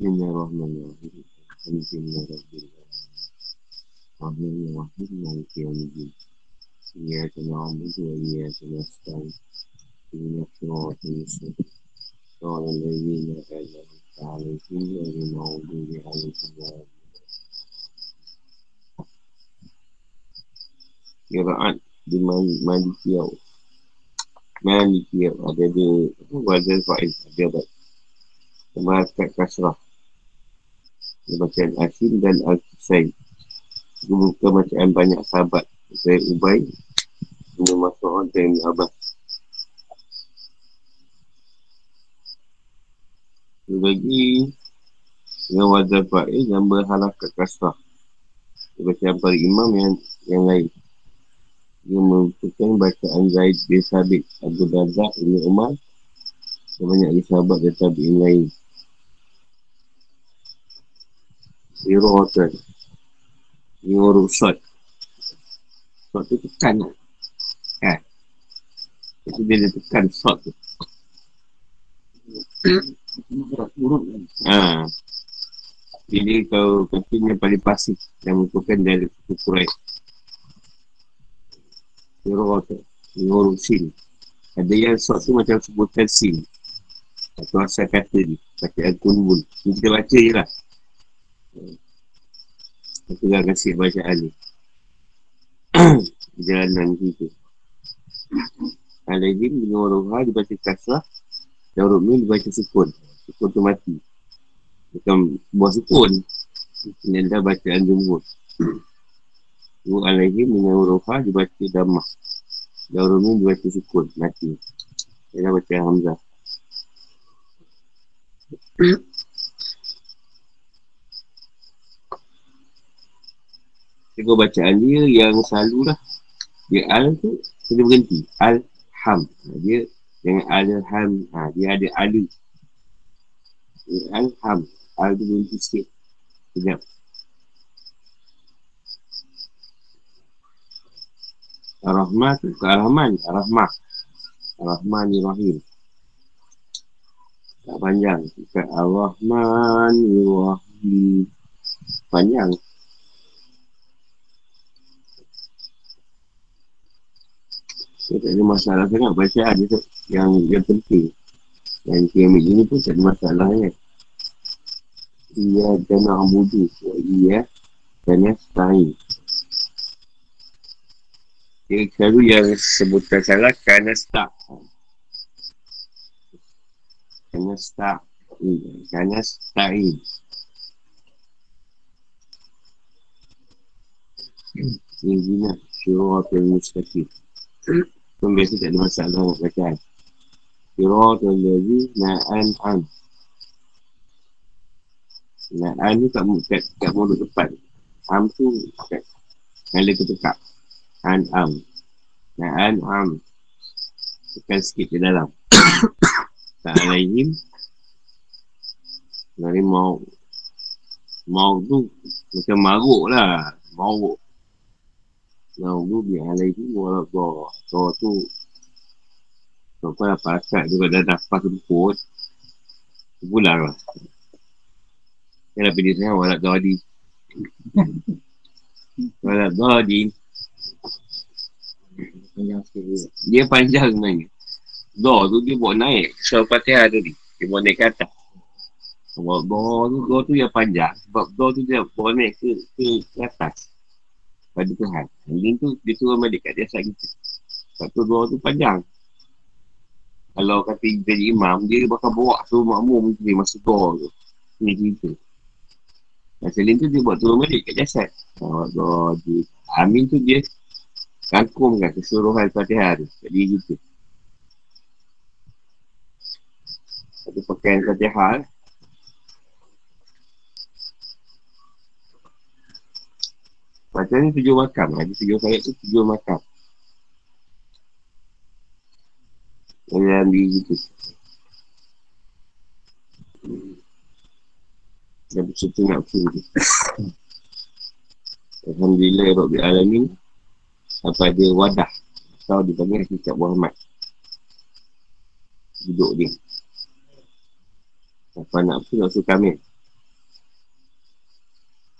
Bismillahirrahmanirrahim. Qiraat di Maliki yaw. Maliki yaw. Ada di wazir fa'il. Ada baik. Kemarakat kasrah. Bacaan Asim dan Al-Qisay. Buka bacaan banyak sahabat. Saya Ubay. Ini Mas'ud dan Abbas. Lagi dengan wazal fa'il dan berhalakat kasrah. Bacaan para imam yang yang lain. Dia merupakan bacaan Zaid bin Sabit, Abu Darda, Ibn Umar banyak lagi sahabat dan tabi'in lain. Sirotan. Short. Short tu tekan lah. Kan? Itu dia tekan short tu. ha. Jadi kalau kata yang paling pasif yang merupakan dari ukuran. Sirotan. Ini huruf sin. Ada yang short tu macam sebutan sin. Atau asal kata ni. Bacaan kunbul. Ini kita baca je lah. Aku kasih bacaan ni. Jalanan kita. Al-Azim dengan Ha dibaca kasrah. Dan huruf Min dibaca sukun. Sukun tu mati. Bukan buah sukun. Ini dah bacaan jumhur. Huruf Al-Azim dengan Ha dibaca damah. Dan huruf Min dibaca sukun. Mati. Dia dah baca Hamzah. Tengok bacaan dia yang selalu lah. Dia al tu, kena berhenti. Al-ham. Ha, dia dengan al-ham. Ha, dia ada alu. Al-ham. Al tu berhenti sikit. Sekejap. Ar-Rahman tu ke Ar-Rahman. Ar-Rahman. Ar-Rahman ni Rahim. Tak panjang. Dekat Ar-Rahman ni Rahim. Panjang. Saya tak ada masalah sangat baca ada yang yang penting. Yang kiamat ini pun tak ada masalah kan. Ia dan amudu. Ia dan stain. Dia selalu yang sebutan salah kerana start. Kerana start. Kerana stain. Ini zina. Syurah al-Mustaqim. Pun biasa tak ada masalah nak bacaan. Siratul ladzi na'an an. Na'an ni tak kat, kat mulut depan. Am tu kat kala ketekak. An am. Na'an am. Tekan sikit ke dalam. tak alaihim. Dari mau mau tu macam maruk lah. Maruk. Mau bi alaihi wa radha. So tu So kau dah pakat juga dah dapat rumput. Pulang lah. Saya dah pilih sangat Walat Dodi Walat Dodi Dia. Panjang sebenarnya. Do tu dia buat naik. Surah Fatihah tadi Dia buat naik ke atas. Sebab do tu, do tu yang panjang. Sebab do tu dia buat naik ke, ke, ke atas pada Tuhan. Ini tu dia turun balik kat jasad kita. Satu dua tu panjang. Kalau kata jadi imam, dia bakal bawa tu makmum mesti masa dua tu. Ini cerita. Selain tu dia buat turun balik kat jasad. Oh, dia. Amin tu dia rangkumkan keseluruhan Fatihah tu. Jadi gitu. Satu pakaian Fatihah Macam ni tujuh makam. Ada tujuh ayat tu tujuh makam. Yang ambil gitu. Dan berserta nak tu. Alhamdulillah ya Rabbi Alamin. Sampai ada wadah. Atau dipanggil Hakikat Muhammad. Duduk dia. Apa nak pun nak suka kamil.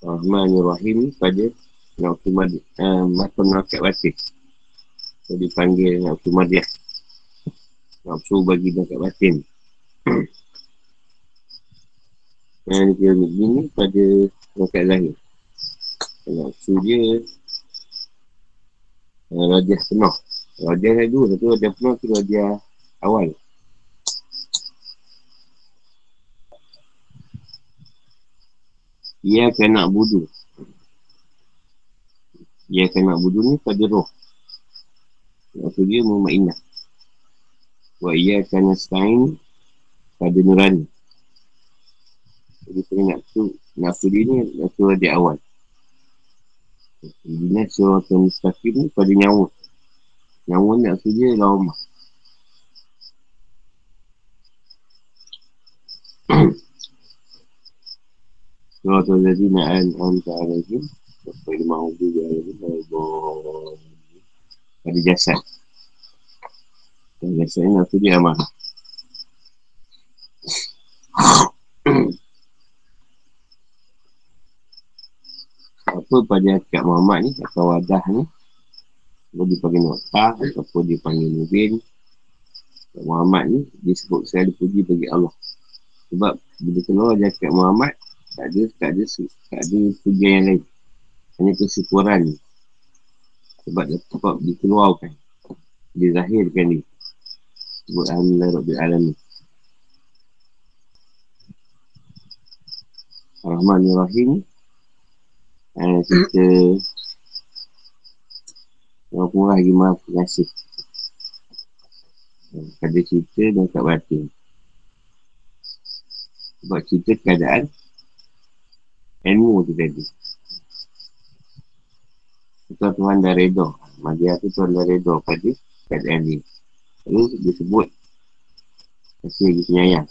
Rahman Rahim pada Nafsu Madiah uh, Mata Merakat Batin So dipanggil Nafsu Madiah Nafsu bagi Merakat Batin Dan dia ni pada Merakat Zahir Nafsu dia uh, Rajah penuh Rajah ada dua Satu rajah penuh Satu rajah awal. Ia nak budu. Ia akan nak budu ni pada roh. Waktu dia mumainah. Wa ia akan nastain pada nurani. Jadi pada nafsu, nafsu dia ni nafsu di awal. Jadi nafsu yang mustaqim ni pada nyawa. Nyawa ni nafsu dia lama. Surah Al-Zazina Al-Amta Al-Azim Lima hubu dia Al-Azim Pada jasad. Dan jasad ni aku dia amal Apa pada Hakikat Muhammad ni Atau wadah ni? Atau dipanggil Notah Ataupun dipanggil Mubin Muhammad ni disebut saya dipuji bagi Allah. Sebab bila keluar jaket Muhammad tak ada, tak ada, tak ada pujian yang lain. Hanya kesyukuran. Sebab dia sebab dikeluarkan. Dizahirkan ni. Sebut Alhamdulillah Rabbil Alamin. Rahman Rahim. Eh, kita yang murah lagi maaf pengasih. Ada cerita dan tak batin. Sebab cerita keadaan ilmu tu tadi. Tuan dah reda. Madia tu Tuhan dah reda pada keadaan ni. Lalu disebut kasih lagi penyayang.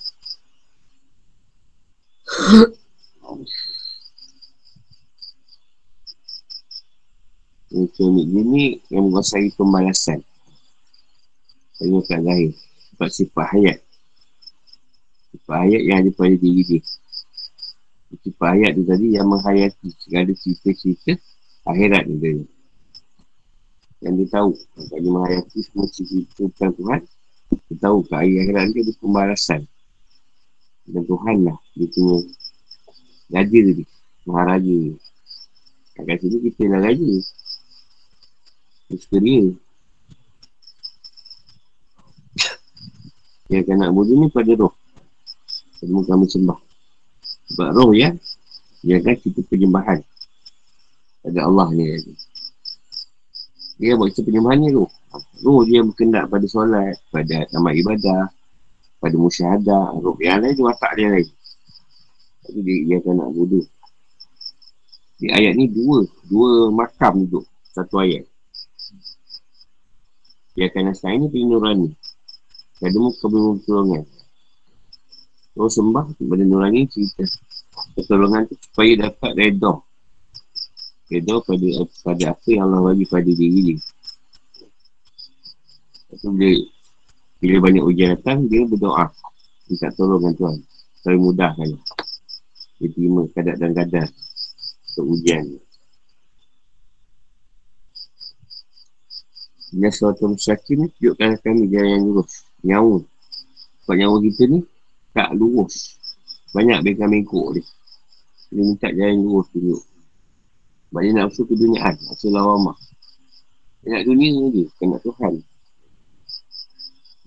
Macam ni, dia ni yang menguasai pembalasan. Tanya kat lahir. Sebab sifat hayat. Sifat hayat yang ada pada diri dia. Sifat ayat tu tadi yang menghayati segala cerita-cerita akhirat ni tadi. Yang dia tahu. Kalau dia menghayati semua cerita tentang Tuhan, dia tahu ke akhir akhirat ni ada pembalasan. Dan Tuhan lah, dia punya raja dia, maharaja dia. Kat sini kita lah raja. Dia. Dia akan nak bodoh ni pada roh. Semua kami sembah. Sebab roh ya Dia akan kita penyembahan Pada Allah ni. Dia buat kita penyembahan ni roh Roh dia berkendak pada solat Pada amal ibadah Pada musyahadah. Roh yang lain tu watak dia lain. Tapi dia, dia akan nak bodoh. Di ayat ni dua Dua makam duduk. Satu ayat. Dia akan nasihat ni penyuruhan ni Ada muka bermukulungan Kau sembah kepada nurani cerita. Pertolongan tu supaya dapat redha. Redha pada, pada apa yang Allah bagi pada diri dia. Lepas bila, bila banyak ujian datang, dia berdoa. Minta tolongan Tuhan. Supaya mudahkan. Dia terima kadar dan kadar untuk ujian ni. Bila suatu musyakim ni, tunjukkan kami jalan yang lurus. Nyawa. Sebab nyawa kita ni, tak lurus. Banyak bengkak mengkuk dia. Dia minta jalan lurus tunjuk. Sebab dia nafsu keduniaan. Nafsu lawamah. Dia nak dunia ni dia. Dia nak Tuhan.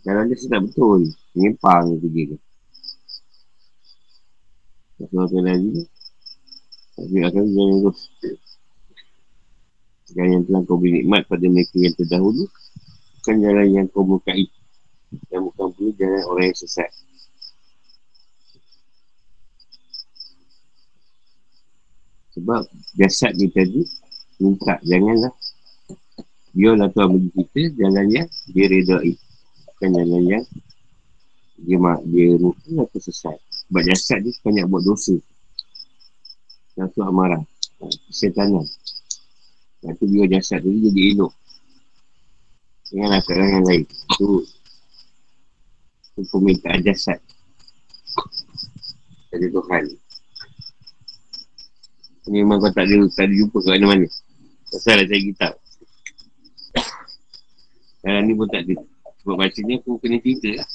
Kalau dia sedap betul. Menyempang tu dia. Nafsu apa lagi. Tapi akan jalan lurus. Jalan yang telah kau beri nikmat pada mereka yang terdahulu. Bukan jalan yang kau bukai. Dan bukan pula jalan orang yang sesat. Sebab jasad ni tadi minta janganlah biarlah Tuhan bagi kita jalan yang dia redai. Bukan jalan yang dia mak dia rupa atau sesat. Sebab jasad ni banyak buat dosa. Satu amarah. Kesetanan. Nanti biar jasad tu jadi elok. Janganlah kat yang lain. Itu itu permintaan jasad. Dari Tuhan. Memang kau tak ada, tak ada jumpa kat mana-mana. Pasal dah cari kitab. Sekarang ni pun tak ada. Sebab baca ni aku kena cerita lah.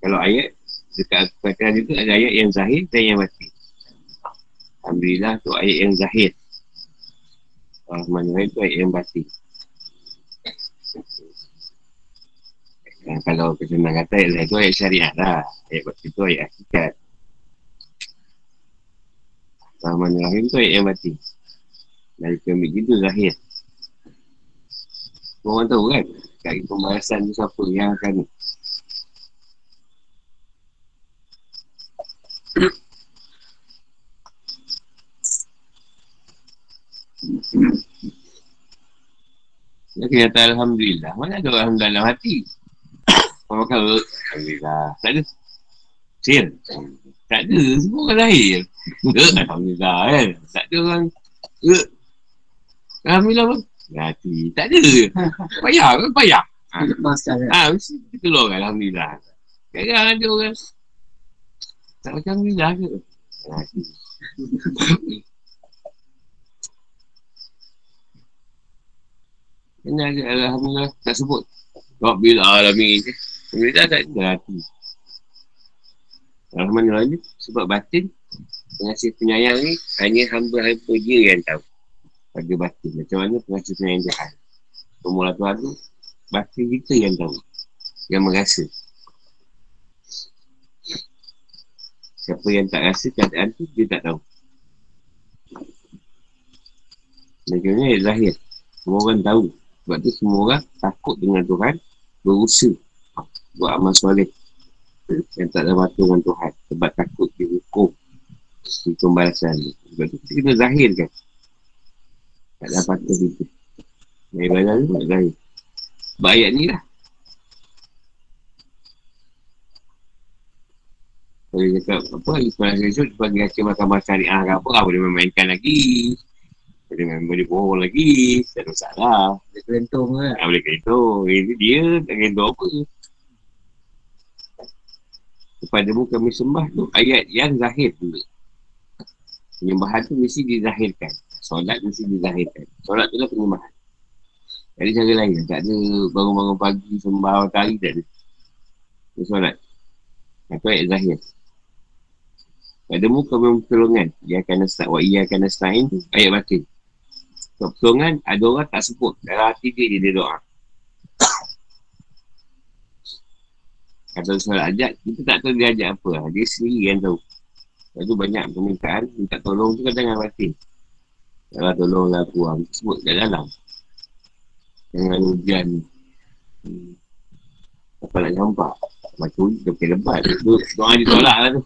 Kalau ayat, dekat Al-Fatihah itu ada ayat yang zahir dan yang batin. Alhamdulillah tu ayat yang zahir. Rahman Rahim tu ayat yang batin. Dan kalau kesenang kata ayat itu ayat syariat lah. Ayat batin tu ayat hakikat. Rahman Rahim tu ayat yang batin. Dari kemik itu zahir. Orang tahu kan? Kat pembahasan tu siapa yang akan Dia kata Alhamdulillah. Mana ada Alhamdulillah dalam hati? Orang makan Alhamdulillah. Tak ada. Sir. Tak ada. Semua orang lahir. Alhamdulillah kan. Tak ada orang. Alhamdulillah pun. Hati. Tak ada. Payah kan? Payah. Ha, ha mesti keluar kan Alhamdulillah. Kadang-kadang ada orang. Tak macam Alhamdulillah ke? Hati. Kena ada Alhamdulillah tak sebut. Rabbil Alamin. Alhamdulillah tak ada hati. Alhamdulillah ni sebab batin pengasih penyayang ni hanya hamba-hamba dia yang tahu. Pada batin. Macam mana pengasih penyayang jahat. Pemula Tuhan tu batin kita yang tahu. Yang merasa. Siapa yang tak rasa keadaan tu dia tak tahu. Macam ni lahir. Semua orang tahu sebab tu semua orang takut dengan Tuhan Berusaha Buat amal soleh. Yang tak ada batu dengan Tuhan. Sebab takut dihukum Di pembalasan Sebab tu kita kena zahirkan Tak ada patut itu Yang ibadah tu tak zahir. Sebab ayat ni lah. Kalau dia cakap apa Ismail Yusuf sebagai hakim mahkamah syariah ke apa? Boleh memainkan lagi? Boleh main boleh bohong lagi. Tak ada masalah. Boleh kelentung ke? Ha, boleh kelentung. Ini dia tak kelentung apa. Kepada mu kami sembah tu ayat yang zahir tu. Penyembahan tu mesti dizahirkan. Solat mesti dizahirkan. Solat tu lah penyembahan. Jadi cara lain. Tak ada bangun-bangun pagi sembah matahari tak ada. Ini solat. Itu ayat zahir. Pada mu kami pertolongan. Ia akan nasta'in. Wa ia akan nasta'in tu ayat batin. Pertolongan ada orang tak sebut dalam hati dia, dia doa. Kata solat ajak, kita tak tahu dia ajak apa lah. Dia sendiri yang tahu. Lepas tu banyak permintaan, minta tolong tu kadang dengan batin. Kalau tolonglah aku lah, sebut kat dalam. Dengan hujan. Hmm. Apa nak nampak? Macam tu, dia pakai lebat. Doa dia tolak lah tu.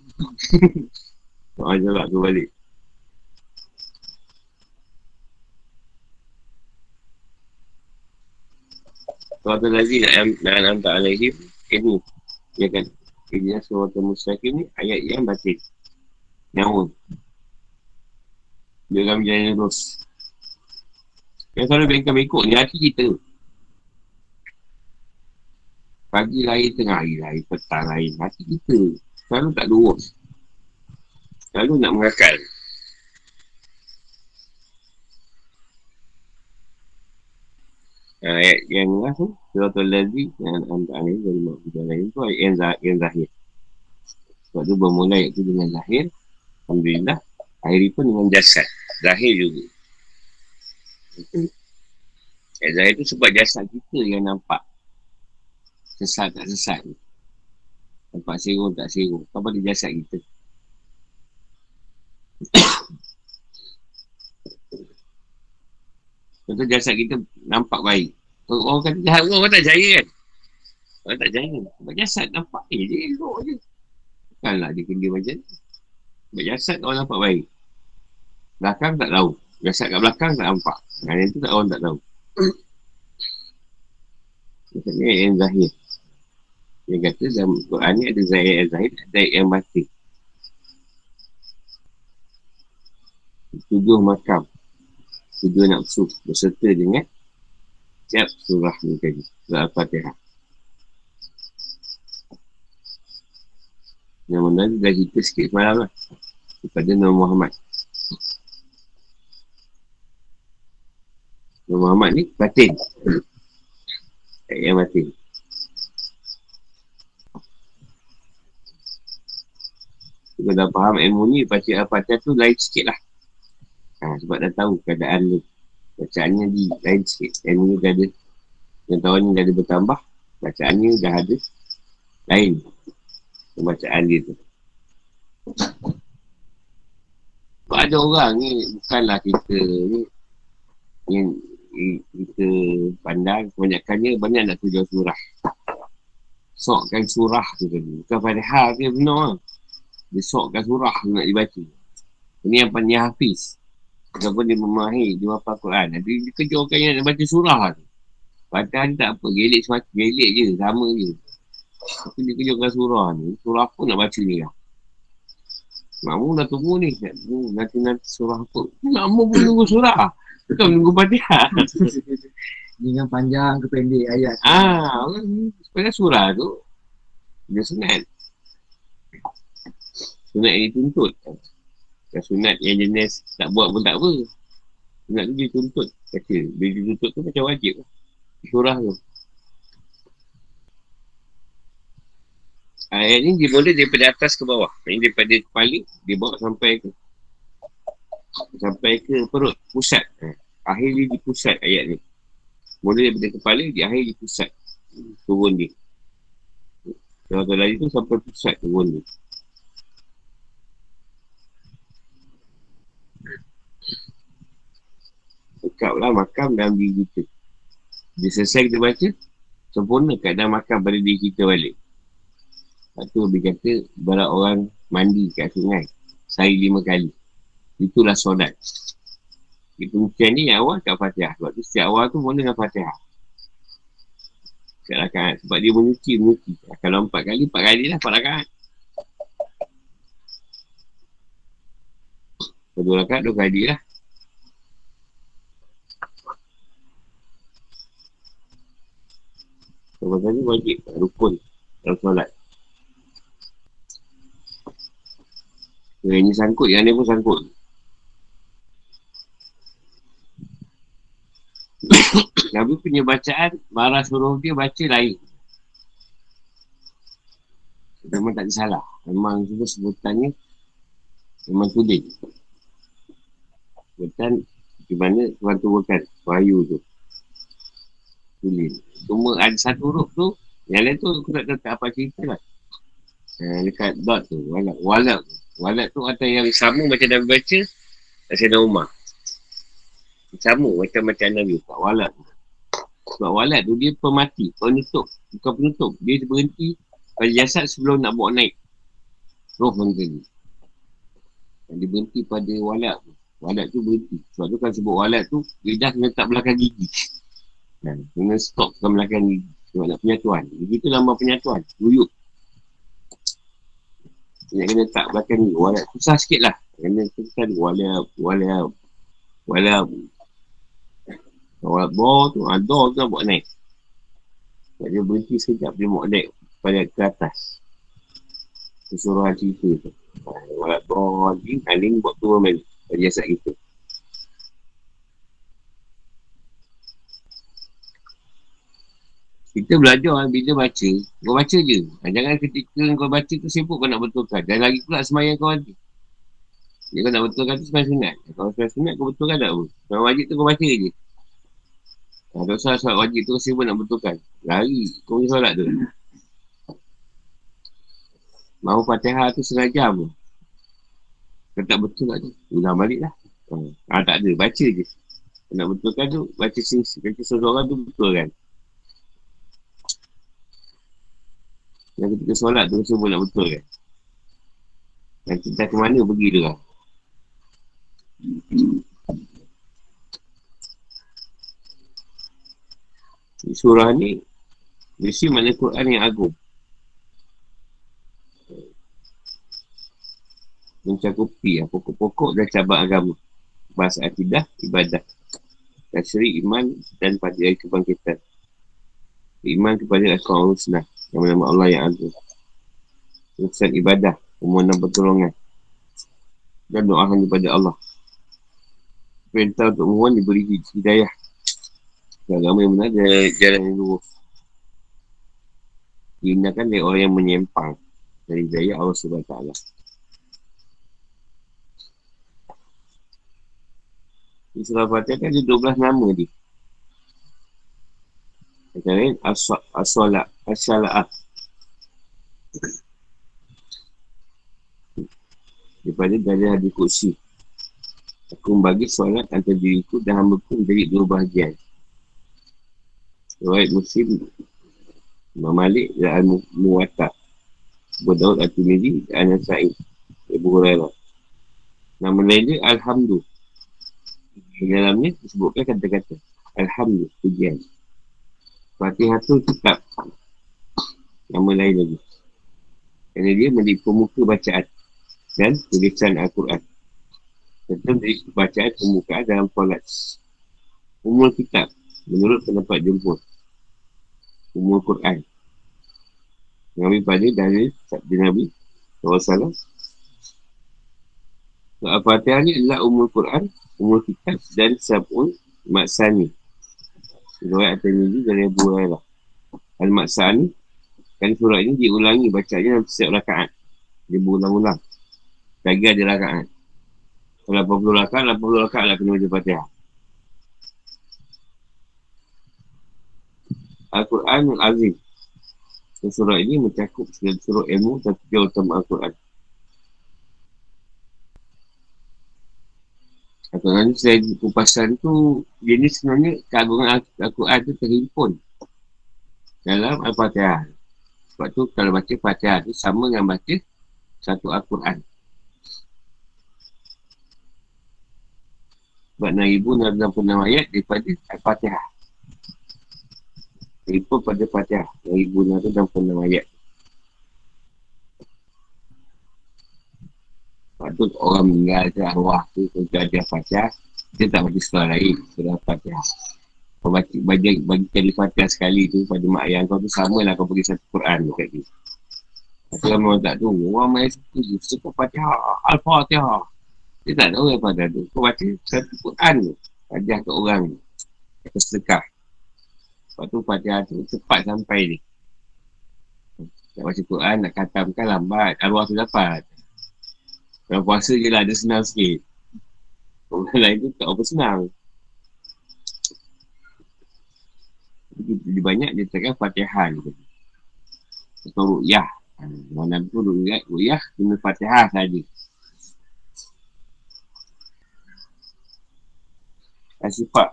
doa dia tolak tu balik. Suatu lagi yang nampak alaihim Ini Ya kan Ini suatu musyakir ni Ayat yang batin. Nyawa Dia akan berjalan terus. Yang selalu bengkam ikut ni Hati kita. Pagi lain Tengah hari lain Petang lain Hati kita Selalu tak lurus. Selalu nak mengakal ayat yang lah tu surat al-lazi yang anda ni dari makhluk lain tu ayat yang, zah- yang zahir. Sebab tu bermula ayat tu dengan zahir Alhamdulillah. Akhiri pun dengan jasad. Zahir juga. Ayat zahir tu sebab jasad kita yang nampak. Sesat tak sesat nampak serong tak serong apa di jasad kita Contoh jasad kita nampak baik. Orang kata jahat orang, orang tak jaya kan? Orang tak jaya. Sebab jasad nampak eh dia elok je. Bukanlah dia kena macam ni. Sebab jasad orang nampak baik. Belakang tak tahu. Jasad kat belakang tak nampak. Yang itu tak orang tak tahu. Maksudnya yang zahir. Yang kata dalam Quran ni ada zahir yang zahir, ada yang batin. Tujuh makam tujuh nafsu berserta dengan siap surah ni tadi surah Al-Fatihah Yang mana dah cerita sikit semalam lah. Daripada Nabi Muhammad. Nabi Muhammad ni batin. Yang batin. Kalau dah faham ilmu ni, baca Al-Fatihah tu lain sikit lah. Ha, sebab dah tahu keadaan ni. Bacaannya di lain sikit. Ilmu ni dah ada. Pengetahuan dah ada bertambah. Bacaannya dah ada. Lain. Pembacaan dia tu. Sebab ada orang ni, bukanlah kita ni. Yang kita pandang kebanyakannya banyak nak tujuh surah. Sokkan surah tu tadi. Bukan padahal dia benar lah. Dia sokkan surah tu nak dibaca. Ini yang pandai hafiz. Ataupun dia memahir, dia apa Quran. Dia, dia kejarkan yang nak baca surah tu. Dia tak apa. Gelik semata. Gelik je. Sama je. Tapi dia kejarkan surah ni. Surah apa nak baca ni lah. Makmu dah tunggu ni. Nanti-nanti surah apa. Makmu pun tunggu surah. Bukan menunggu fatihah. Dengan panjang ke pendek ayat. Ah, sebenarnya surah tu dia sunat. Sunat yang dituntut. Bukan sunat yang jenis tak buat pun tak apa. Sunat tu dia tuntut. Kata, dia dituntut tu macam wajib lah. Surah tu. Ayat ni dimulai daripada atas ke bawah. Ini daripada kepala, dia bawa sampai ke sampai ke perut, pusat. Ha. Akhir dia di pusat ayat ni. Mula daripada kepala, di akhir di pusat. Turun dia. Kalau tadi tu sampai pusat turun dia. Dekap lah makam dalam diri kita. Dia selesai kita baca, sempurna keadaan makam pada diri kita balik. Lepas tu dia kata, berat orang mandi kat sungai. Saya lima kali. Itulah solat. Di pengujian ni yang awal kat Fatihah. Sebab tu setiap awal tu mula dengan Fatihah. Kat rakaat. Sebab dia menyuci, menyuci. Kalau empat kali, empat kali lah empat rakaat. Dua rakaat, dua kali lah. Sebab tadi wajib rukun dalam solat. Yang ni sangkut, yang ni pun sangkut. Nabi punya bacaan Marah suruh dia baca lain Memang tak salah Memang semua sebutannya Memang tulis Sebutan Di mana Tuhan turunkan Wahyu tu Tulis Cuma ada satu huruf tu Yang lain tu aku tak tahu apa cerita lah. Uh, Dekat dot tu Walat tu Walat tu atau yang sama macam Nabi baca Saya Umar. Sama macam macam Nabi Pak Walat Sebab Walat tu dia pemati Penutup. Bukan penutup Dia berhenti Pada jasad sebelum nak bawa naik. Roh pun tadi Dia berhenti pada Walat tu. Walat tu berhenti. Sebab tu kan sebut Walat tu Lidah kena tak belakang gigi Dan kena stop ke belakang gigi Sebab nak penyatuan Gigi tu lama penyatuan Ruyuk Nak kena tak belakang gigi Walat susah sikit lah Kena tekan Walat Walat Walau kalau bawah tu, ha, door tu buat naik. Tak dia berhenti sekejap, dia buat naik pada ke atas. Kesuruhan cerita tu. Walau bawah lagi, Aling buat turun balik pada jasad kita. Kita belajar bila baca, kau baca je. Jangan ketika kau baca tu sibuk kau nak betulkan. Dan lagi pula semayang kau nanti. Dia kau nak betulkan tu semayang sunat. Kalau semayang sunat kau betulkan tak apa. Semayang wajib tu kau baca je. Ha, tak usah solat wajib tu sibuk nak betulkan. Lari. Kau pergi solat tu. Mahu fatihah tu setengah jam tu. Kau tak betul tak tu. Ulang balik lah. Ha, tak ada. Baca je. Nak betulkan tu, baca baca seseorang tu betul Yang ketika solat tu semua nak betul kan. Dan kita ke mana pergi tu kan. surah ni mesti mana Quran yang agung. Mencakupi ya, pokok-pokok dan cabang agama. Bahasa akidah, ibadah. Tasri iman dan pada kebangkitan. Iman kepada Al-Quran Husna nama-nama Allah yang agung urusan ibadah, permohonan pertolongan dan doa hanya pada Allah. Perintah untuk mohon diberi hidayah. Agama yang benar dari jalan yang lurus. Dihindarkan dari orang yang menyempang dari hidayah Allah SWT. Di surah Fatihah kan ada 12 nama dia. Antara lain, as-salat, as-sala'ah. Daripada dari hadis kursi. Aku membagi solat antara diriku dan hamba pun menjadi dua bahagian. Riwayat Muslim Imam Malik dan Al-Muwatta Abu Daud Al-Tumidi dan Al-Sa'id Ibu Hurairah Nama lain dia Alhamdulillah di dalamnya disebutkan kata-kata Alhamdulillah, pujian. Fatihah tu tetap nama lain lagi. Kerana dia menjadi pemuka bacaan dan tulisan Al-Quran. Serta menjadi bacaan pemuka dalam solat. Umur kitab menurut pendapat jemput. Umur Quran. Mengambil pada dari Sabda Nabi. So, Al-Fatihah ni adalah umur Quran umur kitab dan sabun maksani. Riwayat At-Tirmidzi dari Abu Hurairah. Al-Maksani kan surah ini diulangi bacanya dalam setiap rakaat. Dia berulang-ulang. Lagi ada rakaat. Kalau 80 rakaat, 80 rakaat lah kena baca Fatihah. Al-Quran Al-Azim. Surah ini mencakup segala surah ilmu dan tiga utama Al-Quran. Nanti saya kupasan tu Dia ni sebenarnya keagungan Al-Quran tu terhimpun Dalam Al-Fatihah. Sebab tu kalau baca Fatihah tu sama dengan baca Satu Al-Quran. Sebab 6,066 ayat daripada Al-Fatihah. Terhimpun pada Fatihah. 6,066 ayat Tu orang meninggal ke arwah tu Kalau dia fatihah Dia tak baca surah lain Surah fatihah Kau baca bagi, bagi kali fatihah sekali tu Pada mak ayah kau tu sama lah Kau pergi satu Quran dekat dia. Tapi orang tak tahu Orang main satu je Surah fatihah Al-Fatihah Dia tak tahu apa dah tu Kau baca satu Quran tu Ajar ke orang tu Kau sedekah. Lepas tu fatihah tu cepat sampai ni. Nak baca Quran, nak katamkan lambat. Arwah tu dapat. Kalau puasa je lah, dia senang sikit. Orang lain tu tak apa senang. Lebih banyak dia tekan fatihah ni. Atau ru'yah. Mana tu ru'yah, ru'yah kena fatihah saja. Sifat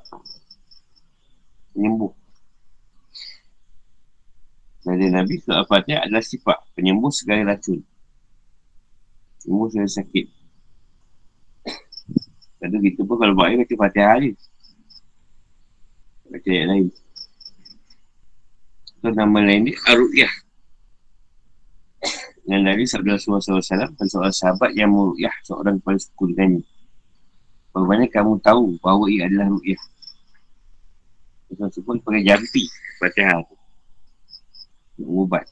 penyembuh. Dari Nabi Surah Fatihah adalah sifat penyembuh segala racun. Semua saya sakit. Kata kita pun kalau buat air baca fatihah je. Baca ayat lain. So nama lain ni Ar-Ru'yah. Dan dari sabda Rasulullah SAW dan seorang sahabat yang meru'yah seorang kepala suku dengannya. Bagaimana kamu tahu bahawa ia adalah ru'yah? Rasulullah sebut pakai jampi fatihah tu. Ubat.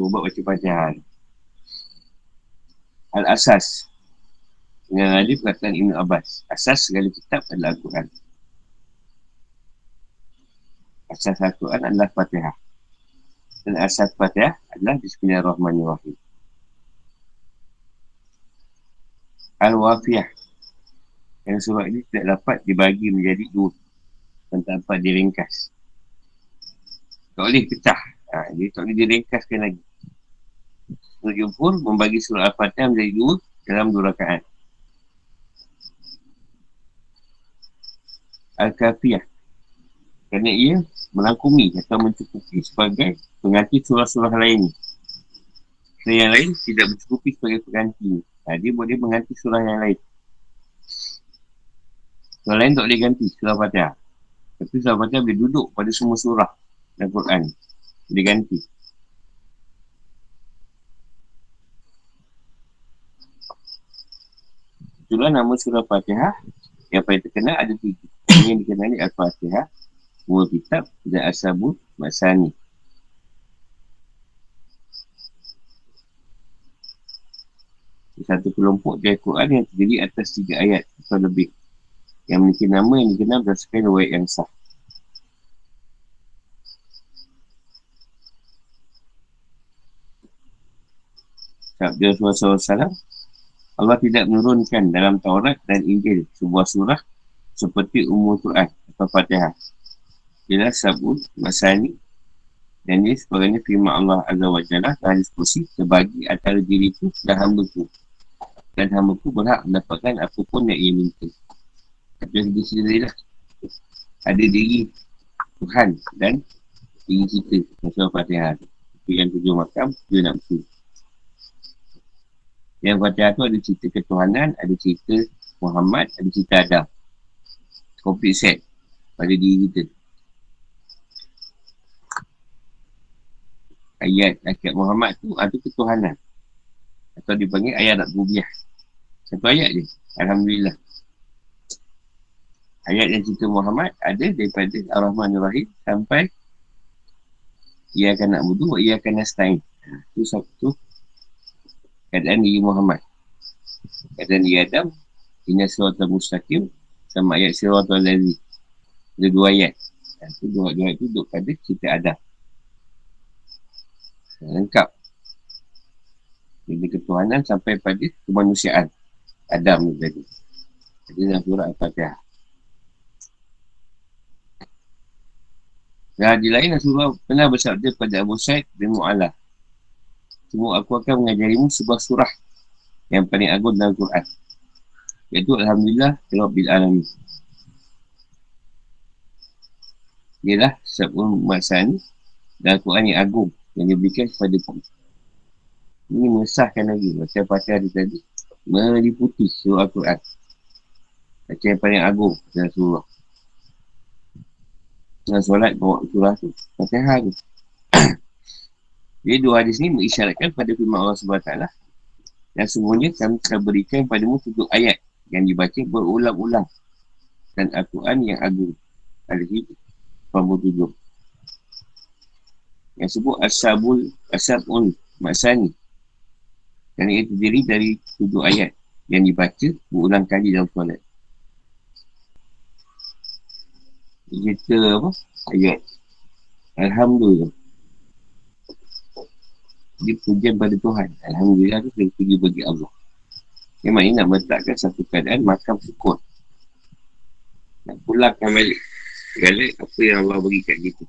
Ubat baca fatihah. Al-Asas. Dengan ada perkataan Ibn Abbas. Asas segala kitab adalah Al-Quran. Asas Al-Quran adalah Fatihah. Dan asas Fatihah adalah Bismillahirrahmanirrahim. Al-Wafiyah. Yang surah ini tidak dapat dibagi menjadi dua. Dan tak dapat diringkas. Tak boleh pecah. Ha, Dia tak boleh diringkaskan lagi Ibn Jumhur membagi surah Al-Fatihah menjadi dua dalam dua rakaat. Al-Kafiyah. Kerana ia merangkumi atau mencukupi sebagai pengganti surah-surah lain. Dan yang lain tidak mencukupi sebagai pengganti. Nah, dia boleh mengganti surah yang lain. Surah lain tak boleh ganti surah Fatihah. Tapi surah Fatihah boleh duduk pada semua surah dalam Quran. Boleh ganti. Itulah nama surah Fatihah yang paling terkenal ada tiga. Yang dikenali Al-Fatihah, Umur Kitab dan As-Sabut Masani. Satu kelompok dari Quran yang terdiri atas tiga ayat atau lebih. Yang memiliki nama yang dikenal berdasarkan riwayat yang sah. Sabda Rasulullah SAW Allah tidak menurunkan dalam Taurat dan Injil sebuah surah seperti umur Quran atau Fatihah. Ialah sabun, masani dan ini sebagainya firman Allah Azza wa Jalla dalam diskusi terbagi antara diriku dan hamba. Dan hamba berhak mendapatkan apapun yang ia minta. Yang dia sendiri lah. Ada diri Tuhan dan diri kita. Masalah Fatihah. Itu yang tujuh makam, dia nak betul. Yang Fatihah tu ada cerita ketuhanan, ada cerita Muhammad, ada cerita Adam. Komplit set pada diri kita. Ayat ayat Muhammad tu ada ketuhanan. Atau dipanggil ayat nak bubiah. Satu ayat je. Alhamdulillah. Ayat yang cerita Muhammad ada daripada Ar-Rahman Ar-Rahim sampai ia akan nak budu, ia akan nak stain. Itu satu keadaan diri Muhammad. Keadaan diri Adam, Inna surata mustaqim sama ayat surata lazi. Ada dua ayat. Itu dua, dua ayat itu duduk pada cerita Adam. Lengkap. Jadi ketuhanan sampai pada kemanusiaan. Adam itu tadi. Jadi dalam surah Al-Fatihah. Dan di lain Rasulullah pernah bersabda pada Abu Said bin Mu'alah. Semua aku akan mengajarimu sebuah surah yang paling agung dalam Quran. Iaitu Alhamdulillah Rabbil Alamin. Ialah sebuah maksaan dalam Quran yang agung yang diberikan kepada kita. Ini mengesahkan lagi macam pasal ada tadi. Meliputi surah Al-Quran. Macam yang paling agung dalam surah. Dengan solat bawa surah tu. Fatihah tu. Jadi dua hadis ni mengisyaratkan pada firman Allah SWT dan semuanya kami akan berikan padamu tujuh ayat yang dibaca berulang-ulang dan Al-Quran yang agung. Al-Hid 87. Yang sebut As-Sabul As-Sabun Maksani dan ia terdiri dari tujuh ayat yang dibaca berulang kali dalam solat. Kita apa? Ayat. Alhamdulillah. Dia pujian pada Tuhan. Alhamdulillah tu dia puji bagi Allah. Memang ini nak meletakkan satu keadaan makam syukur. Nak pulangkan balik. Segala apa yang Allah beri kat kita.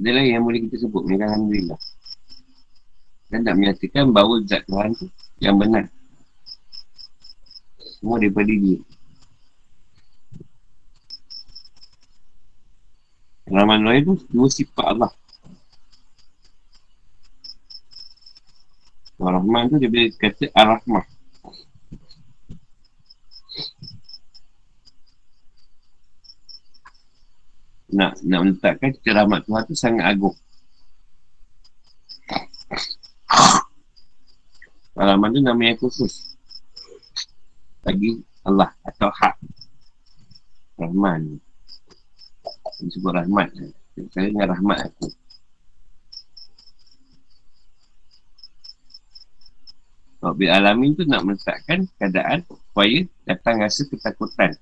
Ada lain yang boleh kita sebut. Mereka Alhamdulillah. Dan nak menyatakan bahawa zat Tuhan tu yang benar. Semua daripada dia. Rahman Rahim tu dua sifat Allah. Ar-Rahman tu dia boleh kata Ar-Rahmah. Nak, nak menetapkan cerita rahmat Tuhan tu sangat agung. Ar-Rahman tu nama yang khusus. Bagi Allah atau hak. Rahman. Disebut rahmat. Saya dengan rahmat aku. Rabbil Alamin tu nak meletakkan keadaan supaya datang rasa ketakutan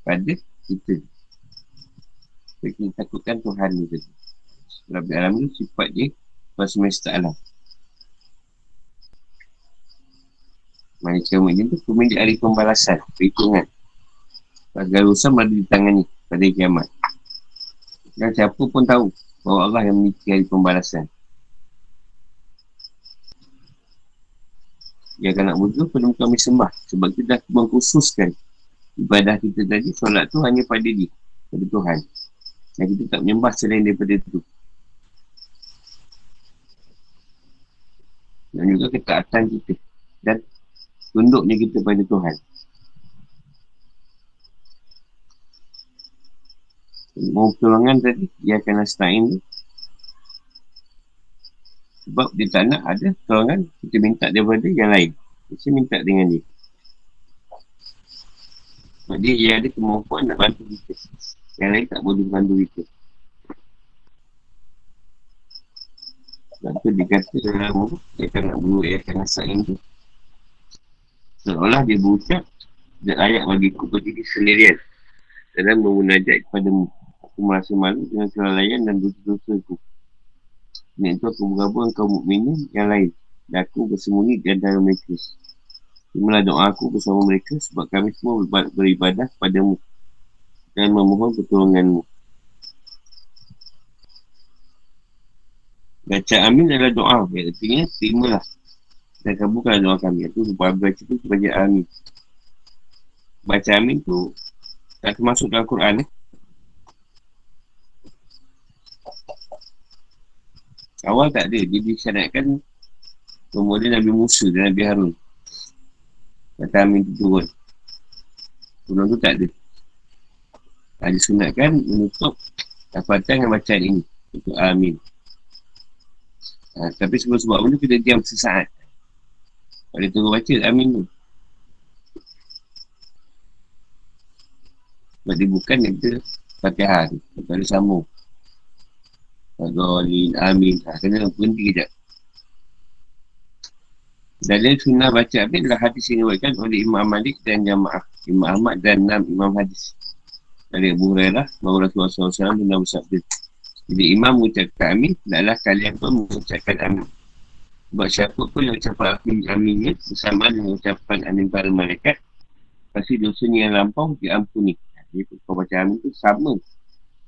pada kita. Supaya kita takutkan Tuhan ni tadi. Rabbil Alamin tu sifat dia pada semesta alam. Manusia macam tu pemilik hari pembalasan, perhitungan. Agar urusan berada di tangan ni pada kiamat. Dan siapa pun tahu bahawa Allah yang memiliki hari pembalasan. Yang akan nak wudhu perlu kami sembah sebab kita dah mengkhususkan ibadah kita tadi solat tu hanya pada dia pada Tuhan. Dan kita tak menyembah selain daripada itu. Dan juga ketaatan kita dan tunduknya kita pada Tuhan. Mau pertolongan tadi dia akan astain tu sebab dia tak nak ada pertolongan kita minta daripada yang lain. Kita minta dengan dia. Sebab dia yang ada kemampuan nak bantu kita. Yang lain tak boleh bantu kita. Sebab tu dia kata dalam dia akan nak bunuh dia akan nasak ini Seolah dia berucap dan ayat bagi ku berdiri sendirian. Dalam memunajat kepadamu. Aku merasa malu dengan kelalaian dan dosa-dosa Dengan itu aku bergabung kaum mukminin yang lain. Dan aku bersembunyi di antara mereka. Terimalah doa aku bersama mereka sebab kami semua beribadah kepadamu dan memohon pertolonganmu. Baca amin adalah doa. Yang artinya, terimalah. Dan kabulkan doa kami. Itu sebab baca itu baca amin. Baca amin tu tak termasuk dalam Quran eh. Awal tak ada. Dia disyaratkan kemudian Nabi Musa dan Nabi Harun. Kata amin tu turun. Turun tu tak ada. Ada sunatkan menutup dapatan dengan bacaan ini. Untuk amin. Ha, tapi sebab-sebab benda kita diam sesaat. Kalau dia turun baca amin tu. Sebab dia bukan yang kita fatihah tu. Tak ada sambung. Fadolin, amin. Ha, kena berhenti kejap. Dalil sunnah baca amin adalah hadis yang diwakilkan oleh Imam Malik dan Jamaah. Imam Ahmad dan enam Imam Hadis. Dari Abu Hurairah, bahawa Rasulullah SAW pernah bersabda. Jadi Imam mengucapkan amin, adalah kalian pun mengucapkan amin. Sebab siapa pun yang ucapkan aminnya bersama dengan ucapan amin para malaikat, pasti dosanya yang lampau diampuni. Jadi kau baca amin tu sama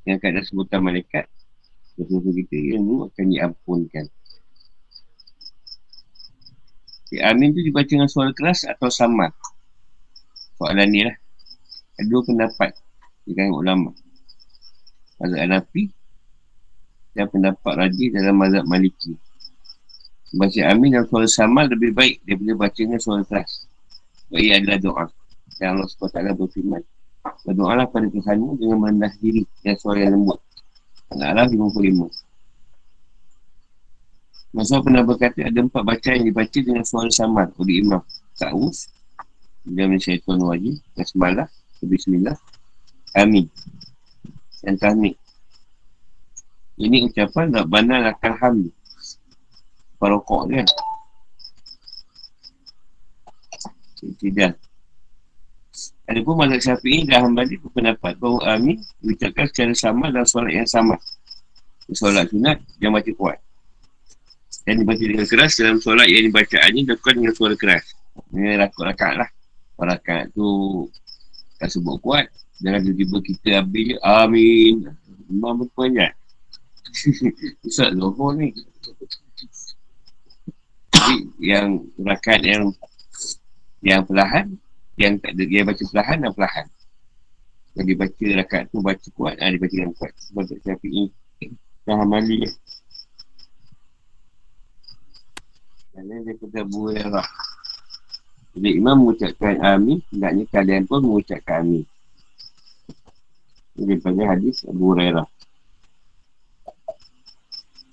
dengan keadaan sebutan malaikat. Dosa-dosa kita yang itu akan diampunkan. Okay, amin tu dibaca dengan suara keras atau sama? Soalan ni lah. Ada dua pendapat di kalangan ulama. Mazhab Hanafi dan pendapat rajih dalam mazhab Maliki. Baca amin dan suara sama lebih baik daripada baca dengan suara keras. Sebab ia adalah doa. Dan Allah SWT berfirman. Berdoalah pada Tuhanmu dengan merendah diri dan suara yang lembut. Al-A'raf 55. Masa pernah berkata ada empat bacaan yang dibaca dengan suara samar oleh imam. Ta'us, dia mensyaitan wajib, Basmalah, Bismillah, Amin. Dan Tahmid. Ini ucapan Rabbana lakal hamd. Parokok kan? Tidak. Ada pun mazhab syafi'i dan hambali berpendapat bahawa Amin diucapkan secara sama dalam solat yang sama. Solat sunat yang baca kuat. Yang dibaca dengan keras dalam solat yang dibacaannya dilakukan dengan suara keras. Ini rakat-rakat lah. Rakat tu tak sebut kuat. Jangan tiba-tiba kita je. Amin. Memang berpanjang. Ustaz Zohor ni. Jadi yang rakat yang yang perlahan yang tak ada, dia baca perlahan dan perlahan. Yang dia baca rakat tu baca kuat, ah, dia baca yang kuat. Sebab tak syafi'i. Dah hamali. Dan dia kata buerah. Jadi imam mengucapkan amin, hendaknya kalian pun mengucapkan amin. Ini pada hadis Abu Hurairah.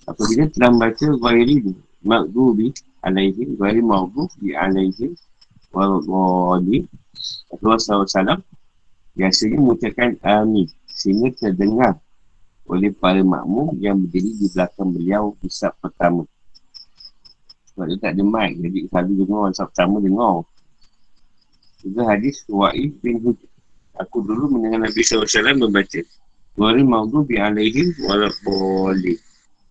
Apabila telah membaca Ghairi Maghdubi alaihim Ghairi Maghdubi alaihim Wal-Wadi Rasulullah SAW Biasanya mengucapkan amin Sehingga terdengar Oleh para makmum yang berdiri di belakang beliau Hisap pertama. Sebab dia tak ada mic Jadi selalu dengar Masa pertama dengar. Juga hadis Wa'i bin Hujjah Aku dulu mendengar Nabi SAW membaca Suara maudhu bi alaihim Walaupun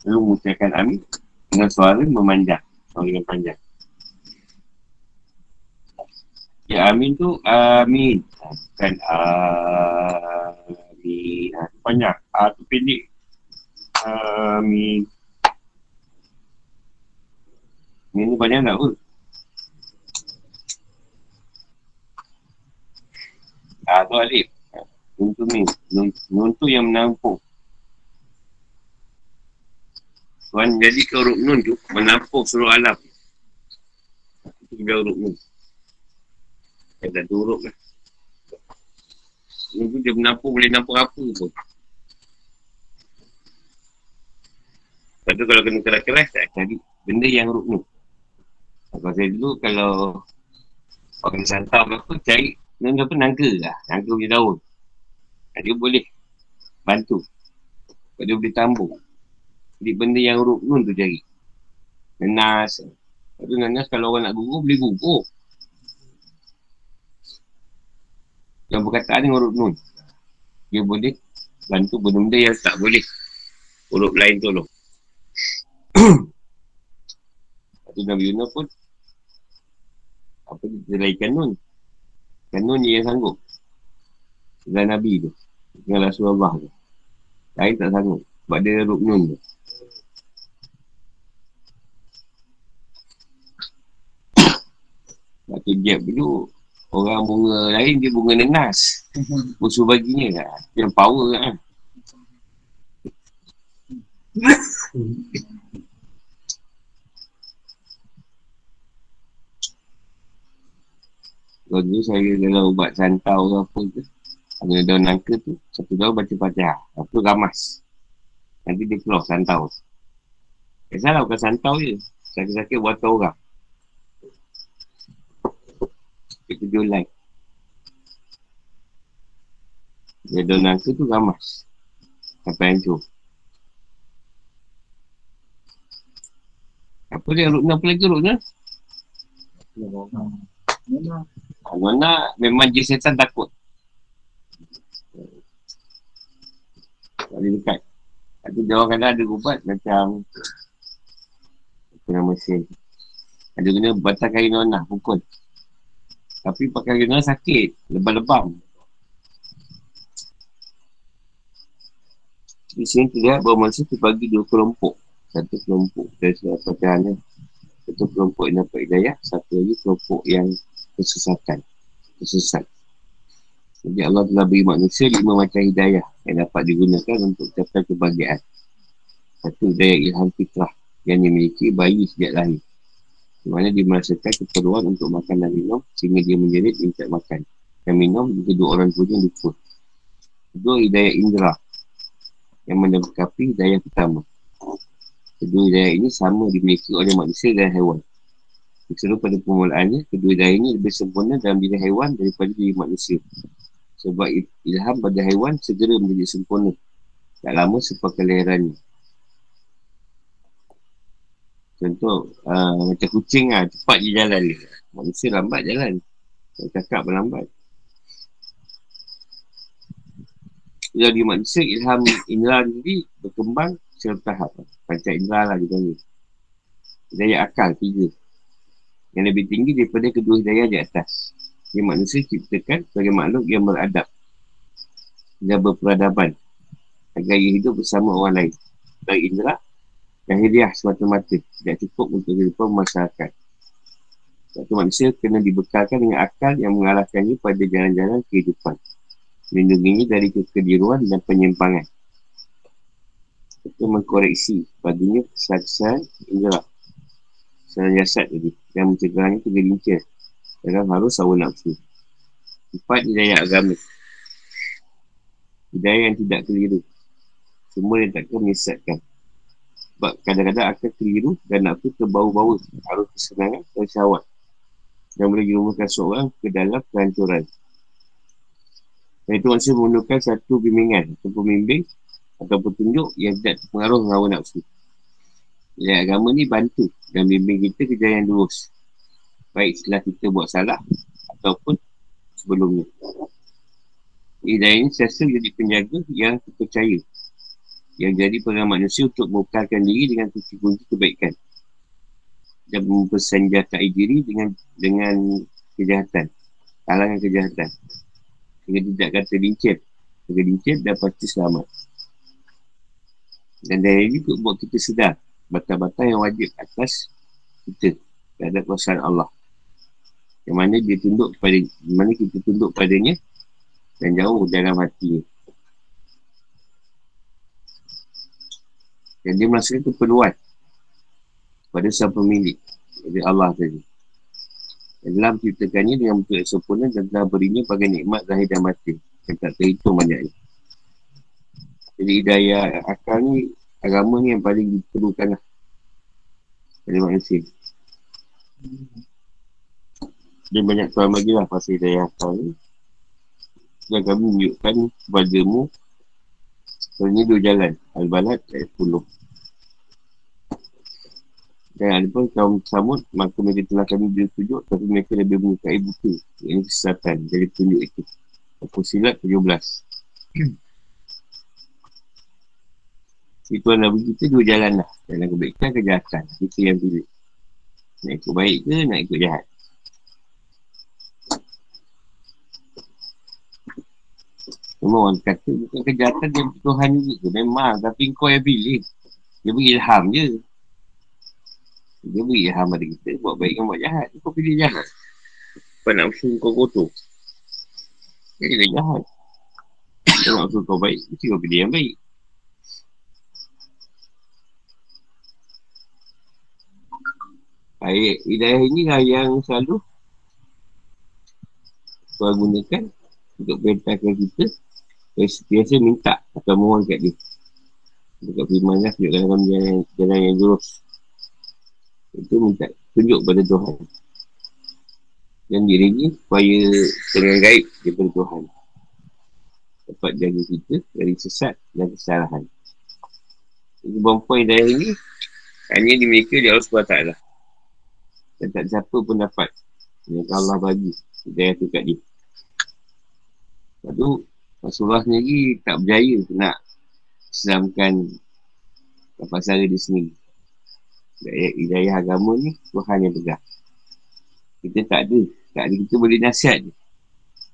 Lalu mengucapkan amin Dengan suara memanjang Suara yang panjang Ya amin tu amin Bukan amin Banyak A tu pendek Amin ini banyak tak pun. Ah, tu alif. Untuk ni. Nun tu yang menampung. Tuan jadi ke huruf nun tu menampung seluruh alam. Itu juga huruf nun. Ada dua huruf lah. Tu dia menampung boleh nampung apa pun. Lepas tu kalau kena keras-keras tak cari benda yang nun. Kalau saya dulu kalau orang santau apa, cari ni apa nangka lah. Nangka punya daun. Dia boleh bantu. Sebab dia boleh tambung. Jadi benda yang nun tu cari. Nenas. Lepas tu nenas kalau orang nak gugur, boleh gugur. Yang perkataan ni huruf nun. Dia boleh bantu benda-benda yang tak boleh. Huruf lain tolong. Lepas Nabi Yunus pun apa dia terlaikan nun. Kan nun yang sanggup. Dan Nabi tu. Dengan Rasulullah tu. Lain tak sanggup. Sebab dia huruf nun tu. Sebab tu jab dulu Orang bunga lain dia bunga nenas. Musuh baginya lah. Yang power kan. Kalau dulu saya dalam ubat santau ke apa tu Ada daun nangka tu Satu daun baca fatihah Lepas tu ramas. Nanti dia keluar santau. Tak salah bukan santau je. Sakit-sakit buat orang kita tujuh like. Dia ada nangka tu ramas. Sampai hancur. Apa dia rukna apa lagi rukna? Mana memang je setan takut. Tak dekat. Tapi dia orang kadang ada ubat macam apa nama mesin. Ada guna batang kain nonah pukul. Tapi pakai guna sakit. Lebam-lebam. Di sini terlihat bahawa manusia terbagi dua kelompok. Satu kelompok dari surat pertahanan. Satu kelompok yang dapat hidayah. Satu lagi kelompok yang kesesatan. Kesesat. Jadi Allah telah beri manusia lima macam hidayah yang dapat digunakan untuk capai kebahagiaan. Satu hidayah ilham fitrah yang dimiliki bayi sejak lahir. Di mana dia keperluan untuk makan dan minum sehingga dia menjerit minta makan. Dan minum di kedua orang tuanya lupa. Kedua hidayah indera yang menangkapi hidayah pertama. Kedua hidayah ini sama dimiliki oleh manusia dan haiwan. Seru pada permulaannya, kedua hidayah ini lebih sempurna dalam diri haiwan daripada diri manusia. Sebab ilham pada haiwan segera menjadi sempurna. Tak lama selepas kelahirannya. Contoh uh, macam kucing lah cepat je jalan dia. Manusia lambat jalan. Cakap berlambat. Jadi manusia ilham indera diri berkembang secara tahap. Pancak indera lah dia panggil. Hidayah akal tiga. Yang lebih tinggi daripada kedua hidayah di atas. Yang manusia ciptakan sebagai makhluk yang beradab. Dan berperadaban. Agar ia hidup bersama orang lain. Dari indera Jahiliah semata-mata tidak cukup untuk kehidupan masyarakat. Satu manusia kena dibekalkan dengan akal yang mengalahkannya pada jalan-jalan kehidupan. Melindunginya dari kekeliruan dan penyimpangan. Itu mengkoreksi baginya kesaksian indera. Secara jasad tadi. Yang mencegahnya tergelincir. Dalam harus awal nafsu. Empat hidayah agama. Hidayah yang tidak keliru. Semua yang takkan menyesatkan. Sebab kadang-kadang akan keliru dan nafsu terbau-bau arus kesenangan dan syawat. Dan boleh dirumuskan seorang ke dalam kehancuran. Dan itu maksud menggunakan satu bimbingan atau pembimbing atau petunjuk yang tidak terpengaruh dengan nafsu. Jadi agama ni bantu dan bimbing kita ke jalan yang lurus. Baik setelah kita buat salah ataupun sebelumnya. Hidayah ini sesa jadi penjaga yang terpercaya yang jadi peran manusia untuk mengukarkan diri dengan kunci-kunci kebaikan. Dan mempersenjatai diri dengan dengan kejahatan. Kalangan kejahatan. Sehingga tidak akan terlincir terlincir dan pasti selamat. Dan dari ini untuk buat kita sedar batal-batal yang wajib atas kita terhadap kuasa Allah. Yang mana dia tunduk kepada mana kita tunduk padanya dan jauh dalam hati Dan dia merasakan keperluan pada sang pemilik. Jadi Allah tadi. Dan dalam ciptakannya dengan bentuk yang sempurna dan telah berinya bagai nikmat zahir dan mati. Yang tak terhitung banyaknya. Jadi hidayah akal ni, agama ni yang paling diperlukan lah. Pada manusia. Dia banyak tuan lagi lah pasal hidayah akal ni. Dan kami menunjukkan kepada mu Sebenarnya dua jalan. Al-Balad ayat 10 Dan ada pun kaum samud Maka mereka telah kami beri tunjuk Tapi mereka lebih menyukai buku Ini kesesatan Jadi tunjuk itu. Fusilat 17 Itu Nabi kita dua jalan lah. Jalan kebaikan kejahatan. Kita yang pilih. Nak ikut baik ke nak ikut jahat Memang orang kata bukan kejahatan dia Tuhan juga. Memang. Tapi kau yang pilih. Dia beri ilham je. Dia beri ilham pada kita. Buat baik kan buat jahat. Kau pilih jahat. Kau nak usul kau kotor. Dia kena jahat. Kau nak usul kau baik. Mesti kau pilih yang baik. Ayat hidayah ini lah yang selalu kau gunakan untuk perintahkan kita biasa minta atau mohon kat dia. Dekat firman lah tunjukkan dalam jalan, jalan yang lurus itu minta tunjuk pada Tuhan. Dan diri ni supaya dengan gaib daripada Tuhan. Dapat jaga kita dari sesat dan kesalahan. Jadi perempuan dari ini hanya dimiliki di Allah SWT dan tak siapa pun dapat. Yang Allah bagi hidayah tu kat dia. Tu Rasulullah sendiri tak berjaya nak Islamkan Apa cara dia sendiri Hidayah, agama ni Tuhan yang pegang Kita tak ada. Tak ada. Kita boleh nasihat je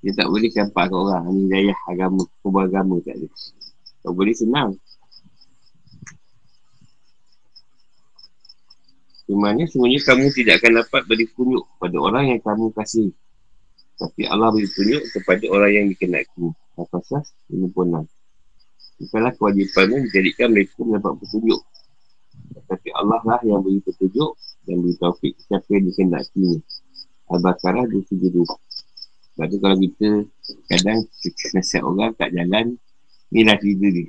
Kita tak boleh campak kat orang. Ini hidayah agama Kubah agama tak ada. Tak boleh senang. Sebenarnya semuanya kamu tidak akan dapat beri tunjuk pada orang yang kamu kasih. Tapi Allah beri tunjuk kepada orang yang dikenaki. Al-Fasas 56 Bukanlah kewajipanmu menjadikan mereka mendapat petunjuk. Tapi Allah lah yang beri petunjuk Dan beri taufik siapa yang dikendaki Al-Baqarah 272 Sebab tu kalau kita Kadang nasihat orang tak jalan Inilah cerita dia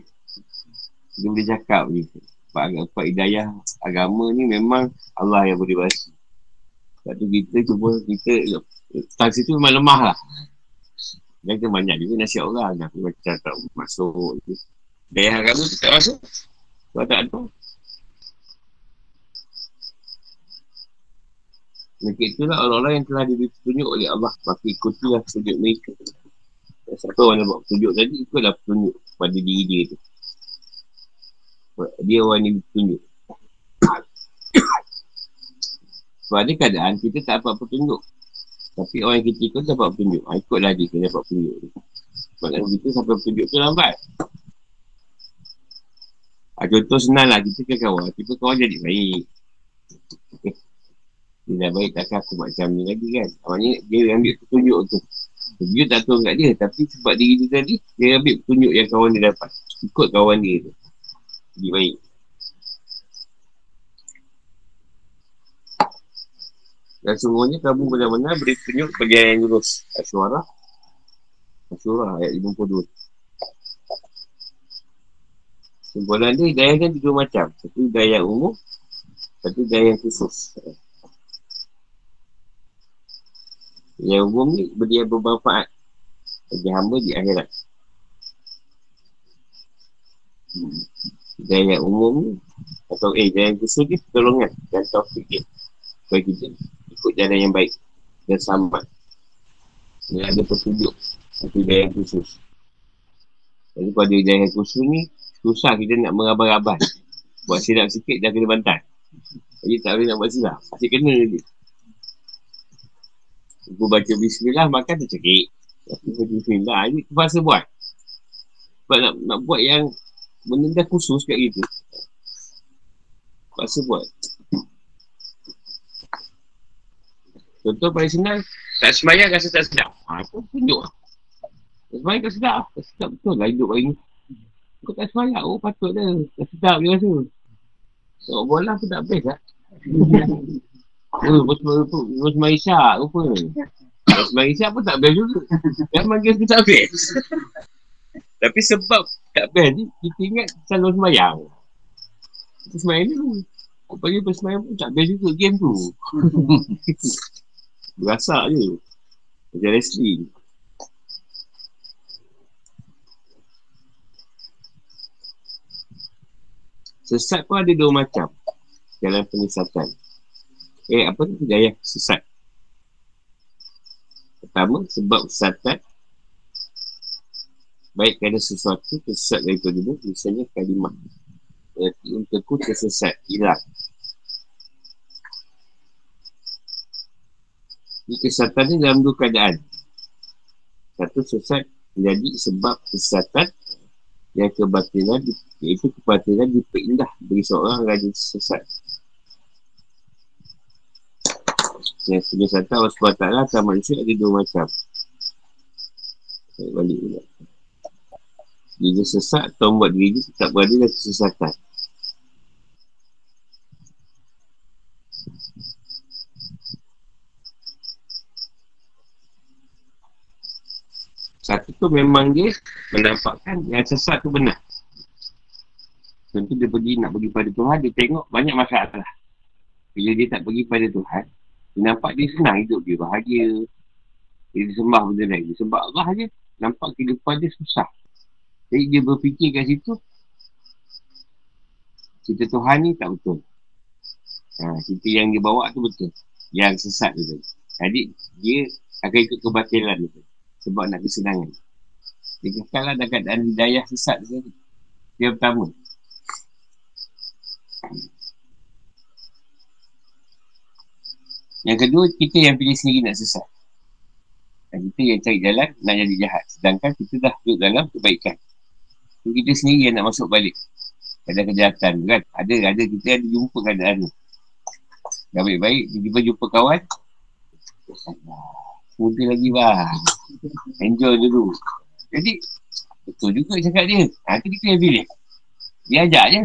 Dia boleh cakap ni. Sebab apa hidayah agama ni memang Allah yang boleh basi. Sebab tu kita cuba Kita Tak situ memang lemah lah. Dan kan banyak juga nasihat orang Tapi macam tak masuk. Je Daya agama tu tak masuk. Sebab tak ada. Maka itulah orang-orang yang telah diberi petunjuk oleh Allah. Maka ikutilah petunjuk mereka. Siapa orang yang buat petunjuk tadi Itulah petunjuk pada diri dia tu. Dia orang yang petunjuk Sebab ada keadaan kita tak dapat petunjuk tapi orang yang kita ikut dapat petunjuk. Ha, ikutlah dia kena dapat petunjuk tu. Sebab kalau kita sampai petunjuk tu lambat. Ha, contoh senang lah. Kita kan kawan. Kita kawan jadi baik. Okay. Dia dah baik takkan aku macam ni lagi kan. Maksudnya dia ambil petunjuk tu. Dia tak tahu kat dia. Tapi sebab diri dia tadi, dia ambil petunjuk yang kawan dia dapat. Ikut kawan dia tu. Jadi baik. Dan semuanya kamu benar-benar beri tunjuk kepada yang lurus. Asyurah. Asyurah ayat 52. Simpulan dia hidayah kan tiga macam. Satu hidayah umum. Satu hidayah khusus. Yang umum ni berdia bermanfaat bagi hamba di akhirat. Hidayah umum ni atau eh hidayah khusus ni pertolongan dan taufik dia bagi kita ikut jalan yang baik dan sambat. Dia ada petunjuk satu hidayah khusus. Jadi pada hidayah khusus ni, susah kita nak merabar-rabar. Buat silap sikit dah kena bantai. Jadi tak boleh nak buat silap. Asyik kena je. Aku baca bismillah, makan tercekik. Aku baca bismillah, ini terpaksa buat. Sebab nak, nak buat yang benda dah khusus kat gitu. Terpaksa buat. Contoh paling senang Tak semayang rasa tak sedap Ha tu tunjuk Tak semayang tak sedap Tak sedap betul lah hidup hari ni Kau tak semayang Oh patut dah Tak sedap dia rasa Tengok bola pun tak best lah Oh, bos bos Maisha rupa. Bos Maisha pun tak best juga. Yang manggil tu tak best. Tapi sebab tak best ni, kita ingat selalu semayang. Semayang dulu. Kau panggil semayang pun tak best juga game tu. Berasak je. Macam wrestling. Sesat pun ada dua macam. Jalan penyesatan. Eh, apa tu hidayah sesat? Pertama, sebab kesesatan Baik ada sesuatu kesesat daripada dia, misalnya kalimah. Berarti untukku tersesat, hilang. Ini kesesatan ni dalam dua keadaan. Satu sesat menjadi sebab kesesatan yang kebatilan iaitu kebatilan diperindah bagi seorang raja sesat. Yang penyesatan Allah SWT akan manusia ada dua macam. Saya balik pula. Dia sesat atau membuat diri tetap berada dalam kesesatan. Satu tu memang dia menampakkan yang sesat tu benar. Tentu dia pergi nak pergi pada Tuhan, dia tengok banyak masalah. Bila dia tak pergi pada Tuhan, dia nampak dia senang hidup dia, bahagia. Dia disembah benda lain. Sembah Allah je, nampak kehidupan dia susah. Jadi dia berfikir kat situ, cerita Tuhan ni tak betul. Ha, cerita yang dia bawa tu betul. Yang sesat tu. Jadi dia akan ikut kebatilan tu. Sebab nak kesenangan. Dia kekal lah dalam keadaan hidayah sesat tu. Dia pertama. Yang kedua, kita yang pilih sendiri nak sesat. Dan kita yang cari jalan nak jadi jahat. Sedangkan kita dah duduk dalam kebaikan. So, kita sendiri yang nak masuk balik. Ada kejahatan kan. Ada, ada kita ada jumpa keadaan tu. Dah baik-baik, tiba-tiba jumpa kawan. Muda lagi bang. Enjoy dulu. Jadi, betul juga cakap dia. Ha, itu kita yang pilih. Dia ajak je.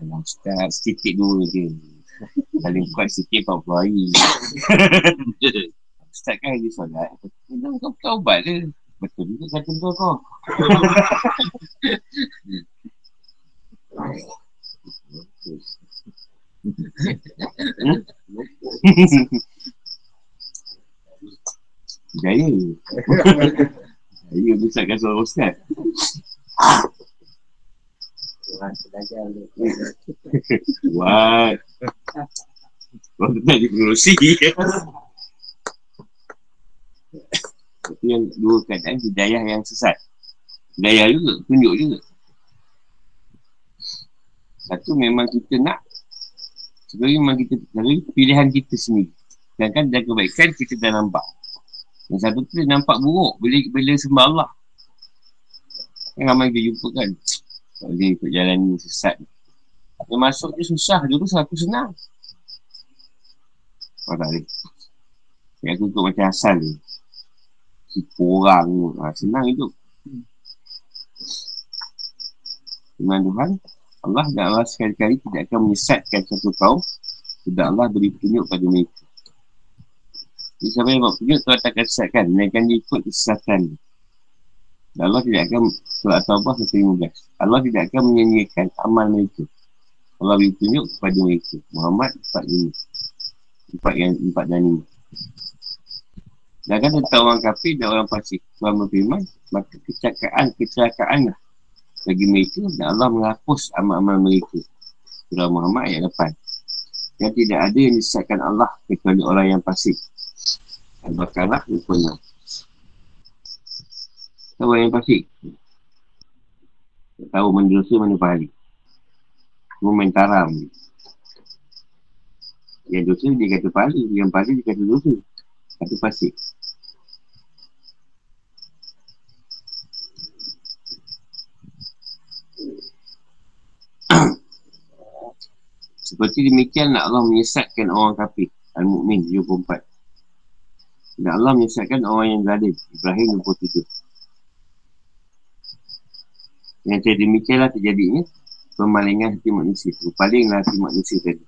Alam Ustaz, sedikit dulu je. Paling kuat sikit 40 hari. Ustaz kan dia solat. Kenapa kau bukan ubat dia? Betul juga kata kau kau. Gaya. Gaya besarkan suara Ustaz. What? Kau tak nak dipengerusi. Itu yang dua keadaan hidayah yang sesat. Hidayah juga, tunjuk juga. Satu memang kita nak Sebenarnya memang kita Dari pilihan kita sendiri. Sedangkan dalam kebaikan kita dah nampak. Yang satu tu nampak buruk Bila, bila sembah Allah Yang ramai kita jumpa kan Kalau dia ikut jalan ni sesat Dia masuk dia susah Dulu satu senang. Oh tak boleh. Yang aku ikut macam asal ni. Tipu orang. Ha, Senang hidup. Firman Tuhan Allah dan Allah sekali-kali tidak akan menyesatkan satu kaum Tidak Allah beri petunjuk pada mereka. Jadi siapa yang buat petunjuk Tuhan tak akan sesatkan Mereka dia ikut kesesatan. Dan Allah tidak akan Surah Taubah 115 Allah tidak akan menyanyikan amal mereka. Allah beri petunjuk kepada mereka. Muhammad 45 Empat yang empat dan lima dan tentang orang kafir dan orang fasik. Tuhan berfirman Maka kecelakaan, kecelakaan lah bagi mereka dan Allah menghapus amal-amal mereka. Surah Muhammad ayat 8. Yang tidak ada yang disesatkan Allah kecuali orang yang pasif. Al-Baqarah 26. Tahu yang pasif? Tak tahu mana dosa mana pahala. Semua main taram. Yang dosa dia kata pahala. Yang pahala dia kata dosa. Kata pasif. Seperti demikian Allah menyesatkan orang kafir Al-Mu'min 74 Dan Allah menyesatkan orang yang zalim Ibrahim 27 Yang saya demikianlah terjadinya Pemalingan hati manusia. Berpalinglah hati manusia tadi.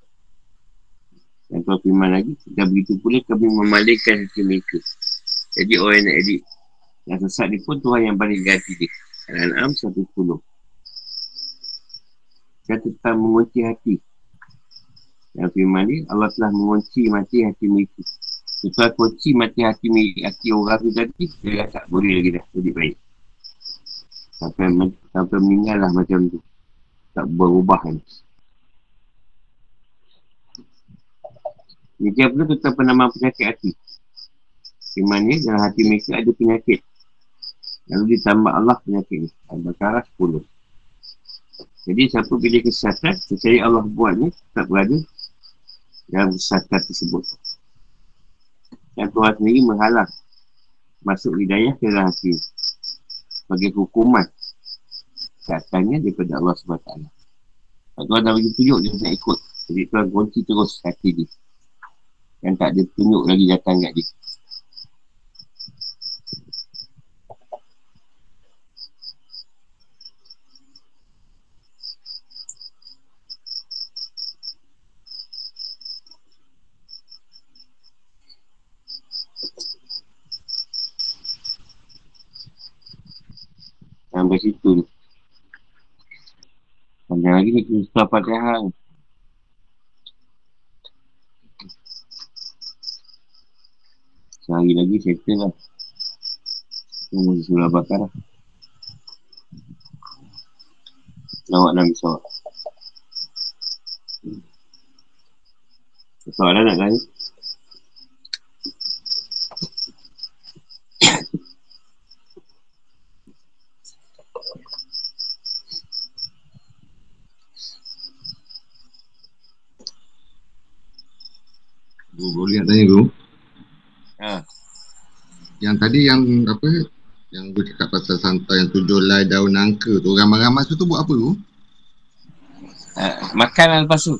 Dan kalau firman lagi Dan begitu pula kami memalingkan hati mereka. Jadi orang yang nak edit Yang sesat ni pun Tuhan yang paling ganti dia. Al-An'am 110 Dia tentang mengunci hati yang firman ni Allah telah mengunci mati hati mereka Setelah kunci mati hati mereka Hati orang tu tadi Dia tak boleh lagi dah Jadi baik Sampai, sampai meninggal lah macam tu Tak berubah kan dia pula tentang penamaan penyakit hati Di mana dalam hati mereka ada penyakit. Lalu ditambah Allah penyakit ni. Al-Baqarah 10. Jadi siapa pilih kesesatan, percaya Allah buat ni, tak berada dalam kesesatan tersebut. Yang Tuhan sendiri menghalang masuk hidayah ke dalam hati. Sebagai hukuman. Kesesatannya daripada Allah SWT. Tuhan dah bagi tunjuk dia nak ikut. Jadi Tuhan kunci terus hati dia. Yang tak ada tunjuk lagi datang kat dia. Sampai situ ni. Panjang lagi ni kita surah Fatihah. Sehari lagi settle lah. Tunggu surah bakar lah. Lawak Nabi Sawak. Soalan nak tanya? Guru, boleh nak tanya guru? Ha. Yang tadi yang apa? Yang guru cakap pasal santai yang tujuh lai daun nangka tu. Ramai-ramai tu tu buat apa guru? Ha, makan lah lepas tu.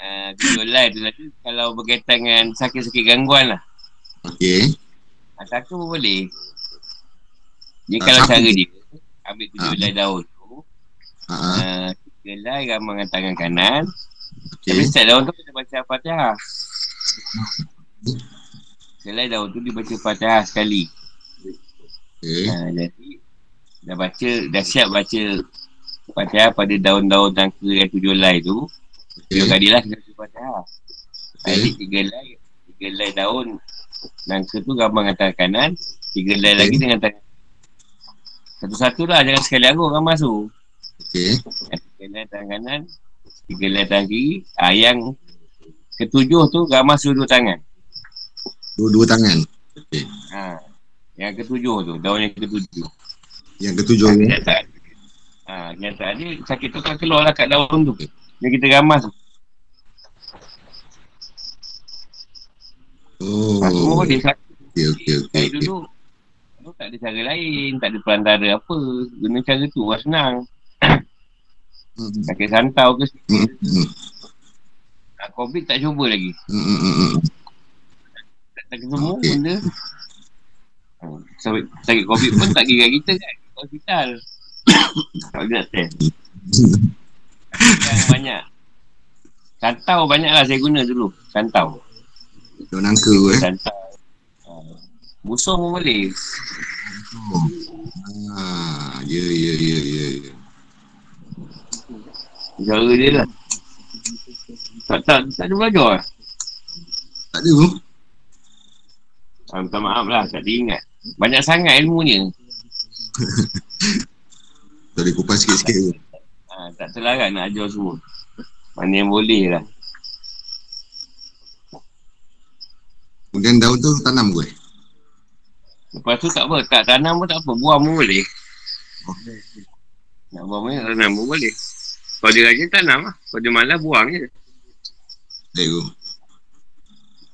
uh, tujuh live tu tadi kalau berkaitan dengan sakit-sakit gangguan lah. Okey. Atas tu pun boleh. Dia Ah, kalau siapa cara tu? dia, ambil tujuh Ah. helai daun tu, Ha. uh, tiga helai ramal dengan tangan kanan. Tapi Okey. setiap daun tu kena baca Fatihah. Helai daun tu dibaca Fatihah sekali. Okey. Ha, jadi, dah baca, dah siap baca Fatihah pada daun-daun tangka yang tujuh helai tu. Tujuh Okey. kali lah kena baca Fatihah. Okey. Jadi tiga helai, tiga helai daun nangka tu gambar dengan tangan kanan, tiga helai Okey. lagi dengan tangan satu-satu lah, jangan sekali gambar tu. Okey. Yang Tiga helai tangan kanan, tiga tangan kiri. Ah, yang ketujuh tu gambar sudut tangan. Dua-dua tangan. Okey. Ha. Yang ketujuh tu, daun yang ketujuh. Yang ketujuh Ha, ni. kenyataan. Ha, kenyataan dia sakit tu kan keluar lah kat daun tu. Yang kita gamas tu. Oh. Ha, boleh sakit. Okey. Dari okey. dulu Dulu tak ada cara lain Tak ada perantara apa Guna cara tu lah senang. Sakit santau ke Hmm, ha, Covid tak cuba lagi hmm. Tak sakit semua Okey. benda ha, sakit, sakit covid pun tak kira kita kan hospital Tak boleh nak test Yang banyak Santau banyak lah saya guna dulu Santau Daun nangka tu eh. Santau ha. Musuh pun boleh Ah, ya ya ya ya. ya. Cara dia lah tak, tak, tak ada belajar lah Tak ada tu. Ah, minta maaf lah, tak diingat. Banyak sangat ilmunya. Tadi kupas sikit-sikit tu. Ha, tak terlarat nak ajar semua. Mana yang boleh lah. Kemudian daun tu tanam gue. Lepas tu tak apa, tak tanam pun tak apa. Buang pun boleh. Nak buang pun tanam pun boleh. Kalau dia rajin tanam lah. Kalau dia malas buang je. Baik tu.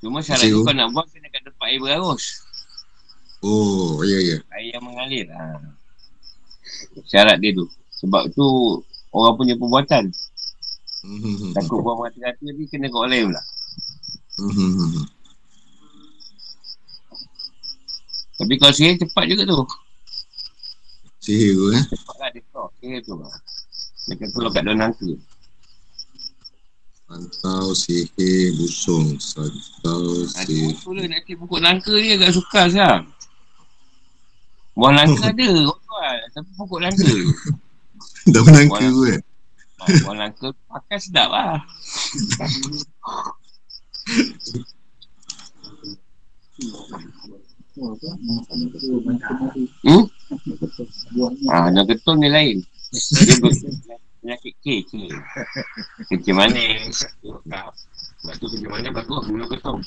Cuma syarat tu kau nak buang kena kat tempat air berarus. Oh, ya ya. Air yang mengalir. Ha. Syarat dia tu. Sebab tu orang punya perbuatan. Hmm, hmm, hmm, Takut buang mati-mati tapi kena kat orang lain pula. hmm, hmm, hmm, hmm. Tapi kalau sihir cepat juga tu. Sihir tu eh. Cepat lah dia keluar. Sihir tu lah. Dia akan keluar kat daun nangka. Pantau, sihir, busung. Santau, sihir. buku lah nak cek pokok nangka ni agak sukar sekarang. Buah nangka ada, jual. Tapi pokok nangka. Daun nangka tu eh. Ha, buah nangka pakai sedap lah. Hmm? Ha, nak ketul ni lain. Dia ber- penyakit K, K. Kencing manis. Sebab tu kencing manis bagus, minum ketul.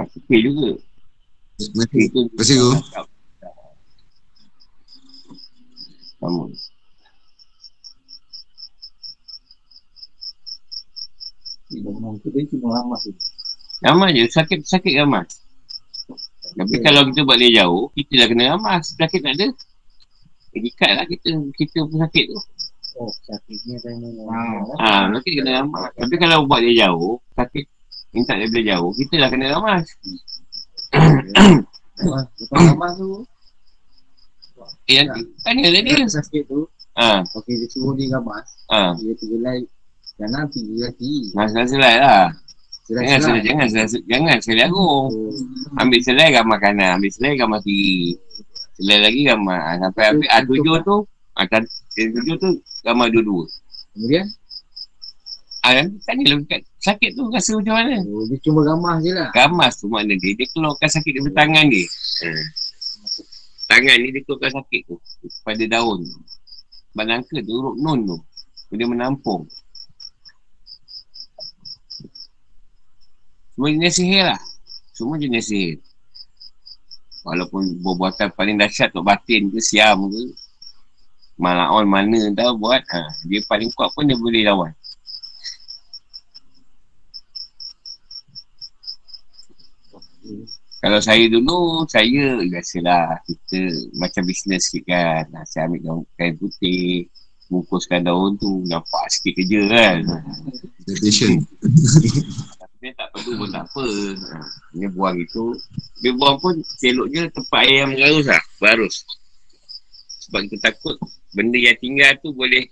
Aku pay juga. Tu. Terima kasih. Sama. Ramah tu. Ramah je. Sakit-sakit ramah. Tapi kalau kita buat dia jauh, kita dah kena ramah. Sakit tak ada. Ikat lah kita. Kita pun sakit tu. Oh, sakitnya kena Ha, ramah. nanti kena ramah. Tapi kalau buat dia jauh, sakit minta dia boleh jauh, kita lah kena ramah. Lepas ramah tu, Eh, nanti tanya lah dia. sakit tu, Ha, okey dia suruh dia gamas. ha. Dia tiga lai kanan, tiga kaki. Nah, selai lah. Jangan Selai-selai. selai, jangan selai, jangan selai agung. Oh, Ambil selai gambar kanan, ambil selai gambar kiri. Selai lagi gambar. Ha, Sampai habis A tujuh tu, ha, tan- A tujuh tu gambar dua-dua. Kemudian, Ha, nanti tanya lah kat sakit tu rasa macam mana. oh, dia cuma ramah je lah. Gamas tu makna dia, dia keluarkan sakit daripada tangan dia. Ha. Tangan ni dia keluarkan sakit tu pada daun. Balangka tu, urut nun tu. Dia menampung. Semua jenis sihir lah. Semua jenis sihir. Walaupun perbuatan paling dahsyat untuk batin ke siam ke. Malaon mana tahu buat. Ha, dia paling kuat pun dia boleh lawan. Kalau saya dulu, saya biasalah kita macam bisnes sikit kan. Ha, saya ambil daun kain putih, bungkuskan daun tu, nampak sikit kerja kan. Dia tak perlu pun tak apa. Ha, dia buang itu. Dia buang pun seloknya tempat air yang mengarus lah. Berarus. Sebab kita takut benda yang tinggal tu boleh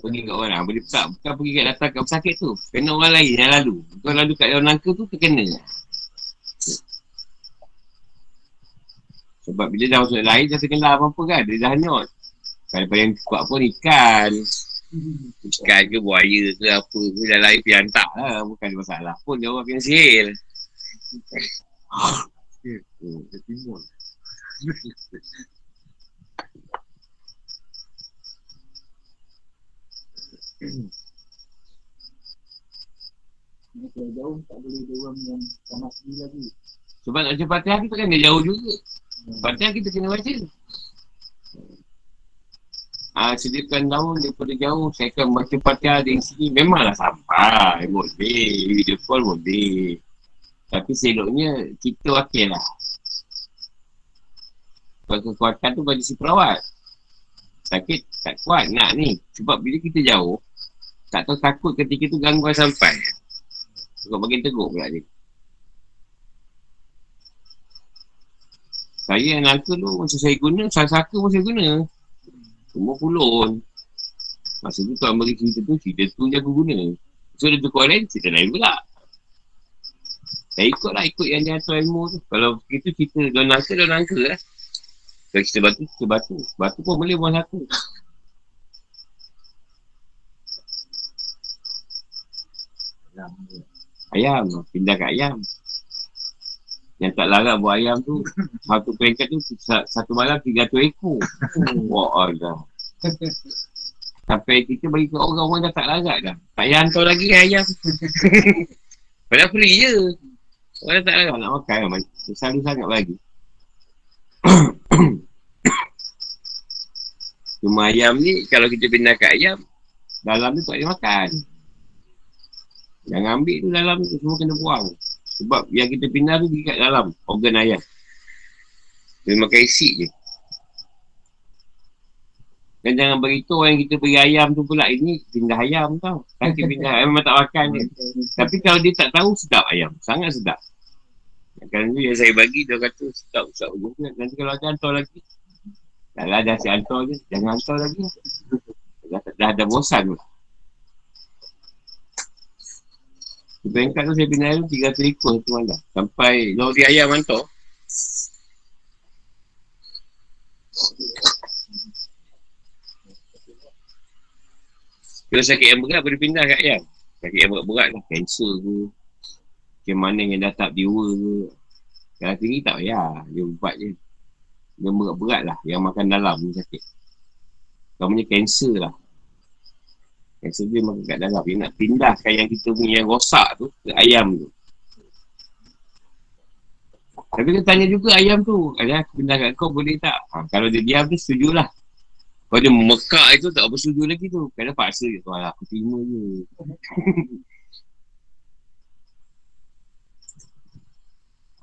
pergi kat orang. Boleh tak. Bukan pergi kat datang kat pesakit tu. Kena orang lain yang lalu. Kau lalu kat daun nangka tu terkena. Sebab bila dah masuk lain dah terkena apa-apa kan. Dia dah hanyut. Kalau yang kuat pun ikan. Ikan ke buaya ke apa ke dah lain pergi hantar lah. Bukan ada masalah pun dia orang kena sihir. Dia timbul. Dia kalau jauh, tak boleh dia orang yang sama sendiri lagi. Sebab nak baca Fatihah kita kan dia jauh juga. Fatihah kita kena baca. Ah, sediakan daun daripada jauh. Saya akan baca Fatihah di sini. Memanglah sampai. Boleh. Video call boleh. Tapi seloknya kita wakil lah. Kalau kekuatan tu bagi si perawat. Sakit tak kuat nak ni. Sebab bila kita jauh, tak tahu takut ketika tu gangguan sampai. Sebab bagian teruk pula dia. Saya yang nangka tu masa saya guna, saka pun saya guna. Semua pulun. Masa tu tuan bagi cerita tu, cerita tu je aku guna. So dia tukar lain, cerita lain pula. Saya ikut lah, ikut yang dia hantar ilmu tu. Kalau itu cerita daun nangka, daun nangka lah. Kalau cerita batu, cerita batu. Batu pun boleh buang satu. Ayam, pindah kat ayam. Yang tak larang buat ayam tu, satu peringkat tu sa- satu malam 300 ekor. Wah, Allah. Sampai kita bagi ke orang, orang dah tak larat dah. Tak payah hantar lagi kan ayam. Padahal free je. Orang tak larat nak makan kan. Selalu sangat bagi. Cuma ayam ni, kalau kita pindah kat ayam, dalam tu tak boleh makan. Yang ambil tu dalam tu semua kena buang. Sebab yang kita pindah tu dekat dalam organ ayam. Dia makan isi je. Dan jangan beritahu orang yang kita beri ayam tu pula ini pindah ayam tau. Kaki pindah ayam memang tak makan dia. Tapi kalau dia tak tahu sedap ayam. Sangat sedap. Kan tu yang saya bagi dia kata sedap sedap juga. Nanti kalau ada hantar lagi. Dah lah dah si hantar je. Jangan hantar lagi. Dah, dah, dah bosan tu. Di bengkat tu saya pindah tu 300 ekor tu malam. Sampai lori ayam hantar. Kalau sakit yang berat boleh pindah kat ayam. Sakit yang berat-berat lah. Kanser ke. Macam mana yang dah tak diwa ke. Kalau tinggi tak payah. Dia ubat je. Dia berat-berat lah. Yang makan dalam ni sakit. Kalau punya kanser lah. Kanser dia makan kat dalam. Dia nak pindahkan yang kita punya yang rosak tu ke ayam tu. Tapi dia tanya juga ayam tu. Ada aku pindah kat kau boleh tak? Ha, kalau dia diam tu setujulah. Kalau dia mekak itu tak apa setuju lagi tu. Kadang paksa je. Wah aku terima je.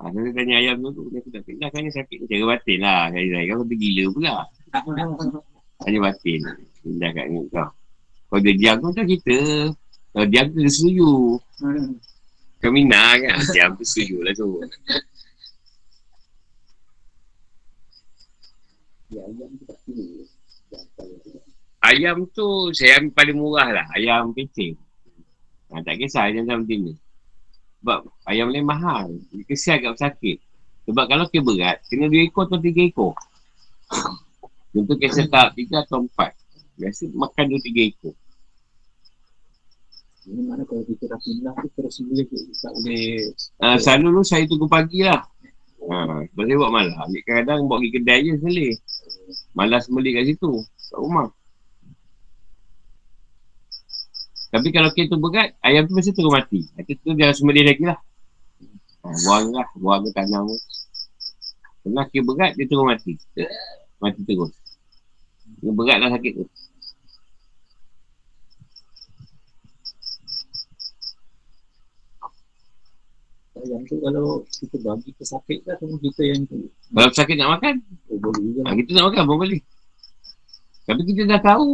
ha, dia tanya ayam tu tu. Dia tak pindah kan dia sakit. Cara batin lah. Saya kau tu gila pula. Tanya batin. Pindah kat kau. Kalau dia diam tu tak kita. Kalau diam tu dia setuju. Kau minah kan. Diam tu setuju lah tu. Ya, ayam tu tu saya ambil paling murah lah. Ayam pecing. Ha, tak kisah ayam sama ni. Sebab ayam lain mahal. Dia kesian kat pesakit. Sebab kalau ke berat, kena dua ekor atau tiga ekor. Contoh kisah tak tiga atau empat. Biasa makan dua tiga ekor. Ini mana kalau kita dah pindah tu terus boleh tak boleh Uh, selalu tu saya tunggu pagi lah. Ha, saya buat malam. Kadang-kadang buat pergi kedai je sekali. Malas beli kat situ. Kat rumah. Tapi kalau kereta berat, ayam tu mesti terus mati. Itu tu dia harus beli lagi lah. Ha, buang lah. Buang ke tanam tu. Pernah kira berat, dia terus mati. Mati terus. Dia berat lah sakit tu. Ayam tu kalau kita bagi pesakit kan sama kita yang tu. Kalau sakit nak makan, Oh, boleh juga. ha, kita nak makan pun boleh. Tapi kita dah tahu.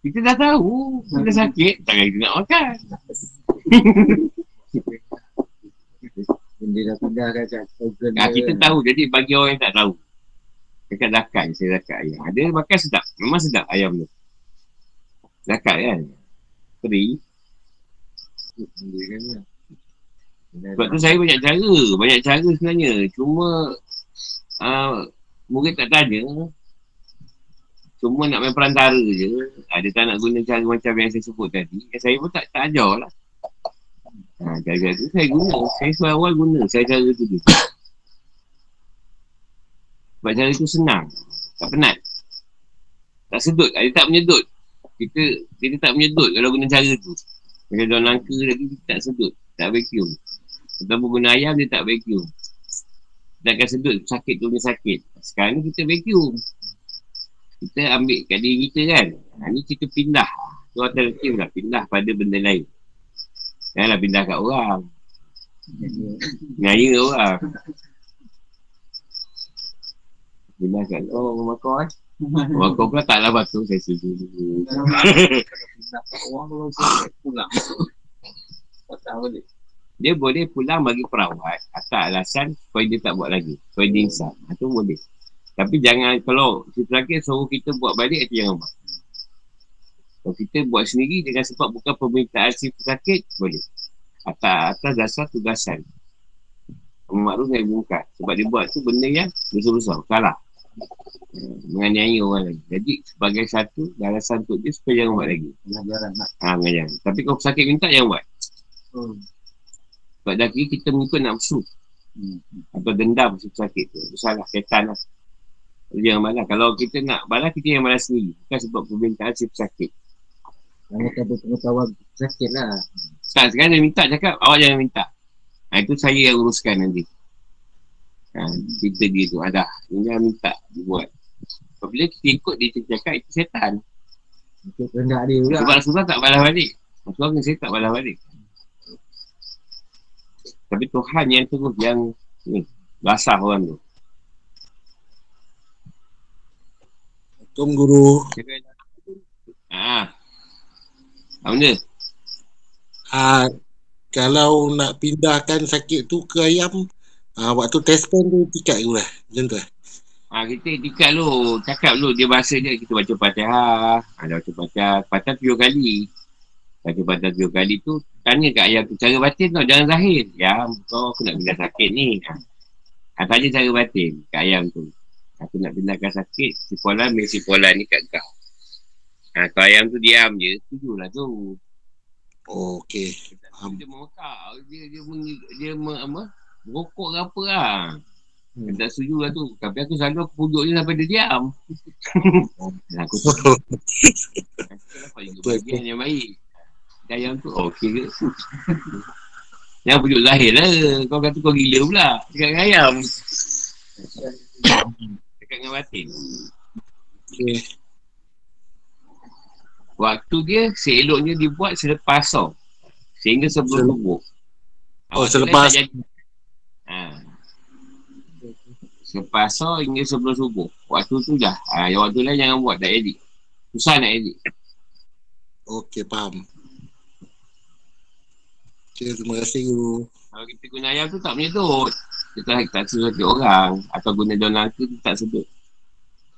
Kita dah tahu. Kita sakit, takkan kita nak makan. Benda dah pindah kan kat organ Ha, dia. kita tahu. Jadi bagi orang yang tak tahu. Dekat zakat je, saya zakat ayam. Ada makan sedap. Memang sedap ayam tu. Zakat kan? Free. Benda kan. Sebab tu saya banyak cara. Banyak cara sebenarnya. Cuma uh, murid tak tanya. Cuma nak main perantara je. Ha, dia tak nak guna cara macam yang saya sebut tadi. Eh, saya pun tak, tak ajar lah. Ha, cara tu saya guna. Saya suai awal guna. Saya cara tu je. Sebab cara tu senang. Tak penat. Tak sedut. Dia tak menyedut. Kita kita tak menyedut kalau guna cara tu. Macam daun langka lagi kita tak sedut. Tak vacuum. Ataupun guna ayam dia tak vacuum. Dia akan sedut sakit tu punya sakit. Sekarang ni kita vacuum. Kita ambil kat diri kita kan. Ha, ni kita pindah. Tu alternatif lah. Pindah pada benda lain. Janganlah pindah kat orang. Ngaya orang. Pindah kat oh rumah kau eh. Rumah kau pula tak lah batu. Saya setuju. Orang kalau sakit pulang. Tak tahu dia. Dia boleh pulang bagi perawat atas alasan supaya dia tak buat lagi. Supaya dia insaf. Itu boleh. Tapi jangan kalau si terakhir suruh kita buat balik itu jangan buat. Kalau kita buat sendiri dengan sebab bukan permintaan si pesakit, boleh. Atas, atas dasar tugasan. Makruf dan bungkat. Sebab dia buat tu benda yang besar-besar. Salah. Eh, Menganiaya orang lain. Jadi sebagai satu alasan untuk dia supaya jangan buat lagi. Nak. Ha. Tapi kalau pesakit minta jangan buat. Oh. Sebab dah kira kita mengikut nafsu. Hmm. Atau dendam si pesakit tu. Itu salah. Setan lah. Jadi jangan balas. Kalau kita nak balas, kita yang balas sendiri. Bukan sebab permintaan si pesakit. Hanya tak berpengetahuan sakit lah. Tak, sekarang dia minta cakap, awak jangan minta. Ha, itu saya yang uruskan nanti. Ha, kita dia tu ada. Dia jangan minta dibuat. Apabila kita ikut dia cakap, itu setan. Untuk rendah dia pula. Sebab Rasulullah tak balas balik. Rasulullah saya tak balas balik. Tapi Tuhan yang terus yang ni, basah orang tu. Assalamualaikum Guru. Ha. Apa benda? Ah, kalau nak pindahkan sakit tu ke ayam, ah, waktu test pen tu tikat tu lah. Macam tu lah. Ha, kita etikat dulu. Cakap dulu dia bahasa dia. Kita baca fatihah. Ha, dah baca fatihah. Fatihah tujuh kali. Baca fatihah tujuh kali tu. Tanya kat ayam tu. Cara batin tau. Jangan zahir. Ya, kau aku nak pindah sakit ni. Ha. ha tanya cara batin kat ayam tu. Aku nak pindahkan sakit. Si Polan, si Polan ni kat kau. Ha, kalau ayam tu diam je. Tujulah tu. Oh, okey. Faham. Dia memekak. Dia, dia, meng, dia me, apa? Merokok ke apa lah. Hmm. Tak setuju lah tu. Tapi aku selalu aku pujuk dia sampai dia diam. Aku tu. Aku dapat juga bagian yang baik. Dan yang tu, oh, okey ke? Yang pujuk zahir lah. Kau kata kau gila pula. Cakap dengan ayam. Cakap dengan batin. Okay. Waktu dia seeloknya dibuat selepas tau. Sehingga sebelum Sel- subuh. Oh, selepas. Ha. Selepas tau hingga sebelum subuh. Waktu tu dah. Ha, yang waktu lain jangan buat. Tak edit. Susah nak edit. Okay, faham. Okay, terima kasih guru. Kalau kita guna ayam tu tak menyedut. Kita tak, tak sedut orang. Atau guna daun langka tu tak sedut.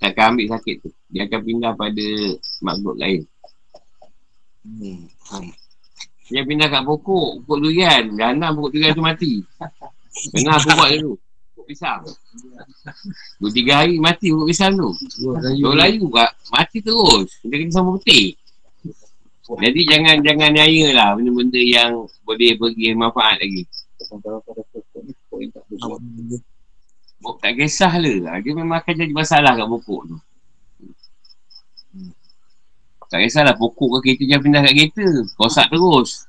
Tak akan ambil sakit tu. Dia akan pindah pada makhluk lain. Hmm, faham. Dia pindah kat pokok. Pokok durian. Dah pokok durian tu mati. Pernah aku buat dulu. Pokok pisang. Dua tiga hari mati pokok pisang tu. Dua layu kat. Mati terus. Dia kena sama putih. Jadi jangan jangan nyaya lah benda-benda yang boleh bagi manfaat lagi. Yang tak kisah lah. Dia memang akan jadi masalah kat pokok tu. Tak kisahlah pokok ke kereta jangan pindah kat kereta. Rosak terus.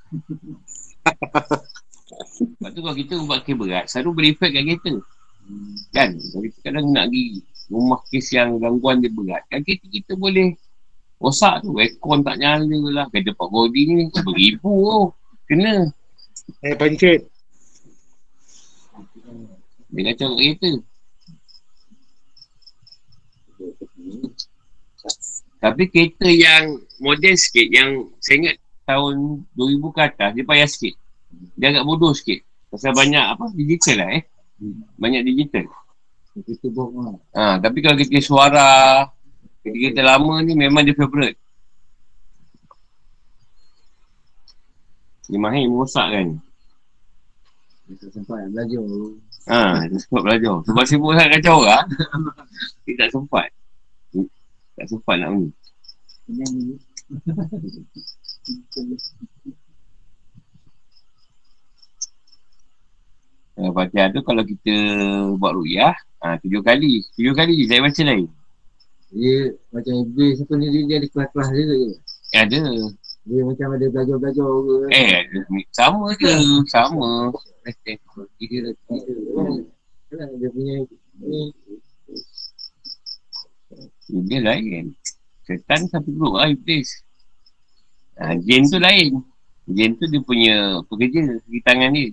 Lepas tu kalau kita buat kereta berat, selalu berefek kat kereta. Kan? Kalau kita kadang nak pergi rumah kes yang gangguan dia berat. Kan kereta kita boleh rosak tu. Aircon tak nyala lah. Kereta Pak Bodi ni beribu tu. Kena. Eh, pancit. Dia kacau kat kereta. Tapi kereta yang modern sikit, yang saya ingat tahun 2000 ke atas, dia payah sikit. Dia agak bodoh sikit. Pasal banyak apa, digital lah eh. Banyak digital. Kita buah lah. Ha, tapi kalau kita suara, kereta-kereta lama ni memang dia favourite. Dia mahir merosak kan. Kita sempat nak belajar. Ha, dia sempat belajar. Sebab sibuk sangat kacau orang. dia tak sempat. Tak sempat nak ni. Uh, Fatihah tu kalau kita buat ru'yah, ha, tujuh kali. Tujuh kali saya baca lain. Dia macam iblis apa ni dia, dia ada kelas-kelas dia ke? Ada. Dia macam ada belajar-belajar ke? Eh, ada. sama je. Sama. Dia dah kita kan. Kan dia punya ni Dia lain. Setan satu grup lah iblis. Ha, jin tu lain. Jin tu dia punya pekerja di tangan dia.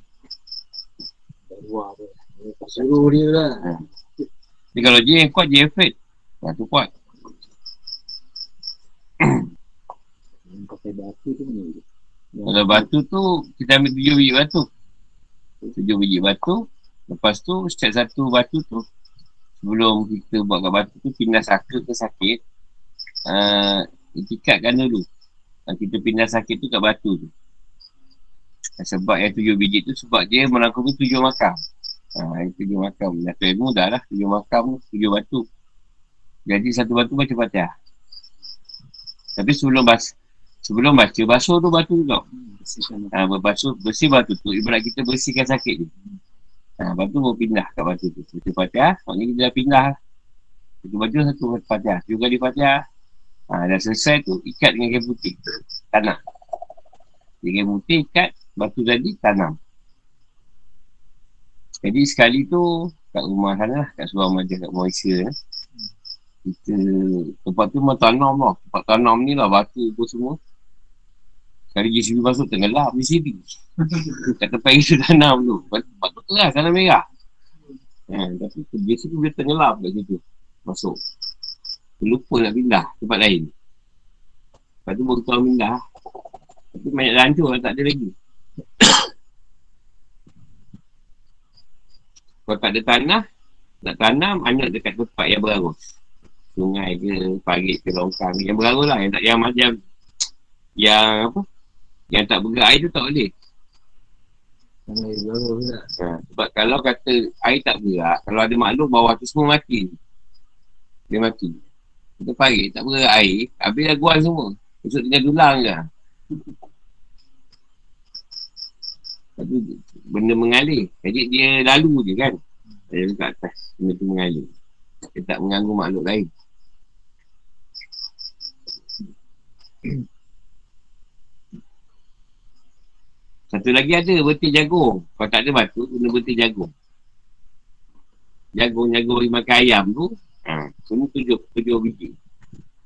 Dia Suruh dia lah. Tapi kalau jin kuat, jin efek. Ha, tu kuat. Yang pakai batu tu ni. Kalau batu tu, kita ambil tujuh biji batu. Tujuh biji batu. Lepas tu, setiap satu batu tu, sebelum kita buat kat batu tu, pindah saka ke sakit, uh, itikatkan dulu. Uh, kita pindah sakit tu kat batu tu. Sebab yang tujuh biji tu, sebab dia merangkumi tujuh makam. Uh, tujuh makam. Dato' ilmu dah lah, tujuh makam, tujuh batu. Jadi satu batu baca fatihah. Tapi sebelum bas sebelum baca, basuh tu batu tu tau. Ha, berbasuh, bersih batu tu. Ibarat kita bersihkan sakit tu. Ha, batu baru pindah kat batu tu. Baca fatihah, maknanya kita dah pindah. Satu baju, satu fatihah. Juga di fatihah. Ha, dah selesai tu, ikat dengan kain putih. Tanam. Dengan kain putih, ikat. Batu tadi, tanam. Jadi sekali tu, kat rumah sana lah. Kat Surau Majah, kat Malaysia. Eh. Kita, tempat tu memang tanam lah. Tempat tanam ni lah, batu pun semua. Sekali JCB masuk tenggelam JCB. Kat tempat itu tanam tu. Tempat tu keras tanah merah. Ha, tapi JCB boleh tenggelam kat situ. Masuk. Terlupa nak pindah tempat lain. Lepas tu baru tahu pindah. Tapi banyak dah hancur lah, tak ada lagi. Kalau tak ada tanah, nak tanam, anak dekat tempat yang berarus. Sungai ke, parit ke, longkang ke, yang berarus lah. Yang, tak, yang macam, yang apa, yang tak bergerak air tu tak boleh. Ha, sebab kalau kata air tak bergerak, kalau ada makhluk bawah tu semua mati. Dia mati. Kita parit, tak bergerak air, habis dah guan semua. Esok tinggal tulang je. Lepas tu benda mengalir. Jadi dia lalu je kan. Dia dekat atas, benda tu mengalir. Dia tak mengganggu makhluk lain. Satu lagi ada betul jagung. Kalau tak ada batu, guna betul jagung. Jagung-jagung yang makan ayam tu, ha, semua tujuh, tujuh biji.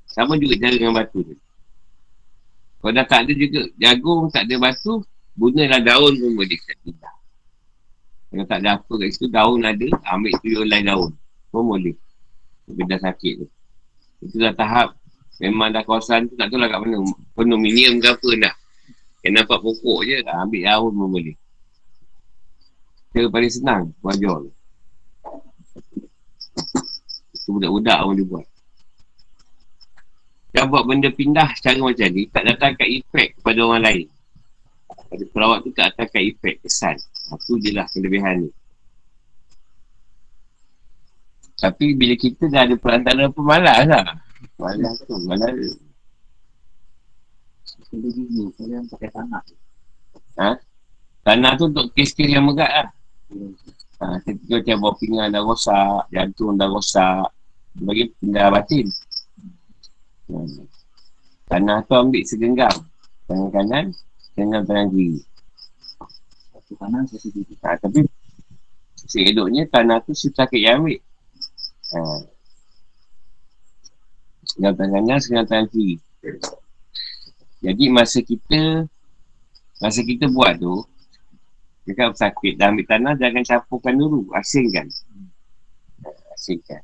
Sama juga cara dengan batu tu. Kalau dah tak ada juga jagung, tak ada batu, gunalah daun pun boleh kita pindah. Kalau tak ada apa kat situ, daun ada, ambil tuyul lain daun. Pun boleh. Dah sakit tu. Itulah tahap. Memang dah kawasan tu tak tahu lah kat mana. Kondominium ke apa dah. Yang nampak pokok je, dah ambil daun pun boleh. Cara paling senang, wajar. Itu budak-budak pun dia buat. Dia buat benda pindah secara macam ni, tak datangkan efek kepada orang lain. Pada perawat tu tak datangkan efek, kesan. Itu je lah kelebihan ni. Tapi bila kita dah ada perantara pemalas lah. Malas tu, malas tu. Kena gigi, kalian pakai tanah. Ha? Tanah tu untuk kes-kes yang megat lah. Ha, ketika macam bawa pinggan dah rosak, jantung dah rosak. Bagi pindah batin. Ha. Tanah tu ambil segenggam. Tangan kanan, segenggam tangan kiri. Satu kanan, satu kiri. Ha, tapi seeloknya tanah tu si sakit yang ambil. Ha. Segenggam tangan kanan, segenggam tangan kiri. Jadi masa kita Masa kita buat tu Dekat sakit dah ambil tanah Jangan campurkan dulu Asingkan. Asingkan.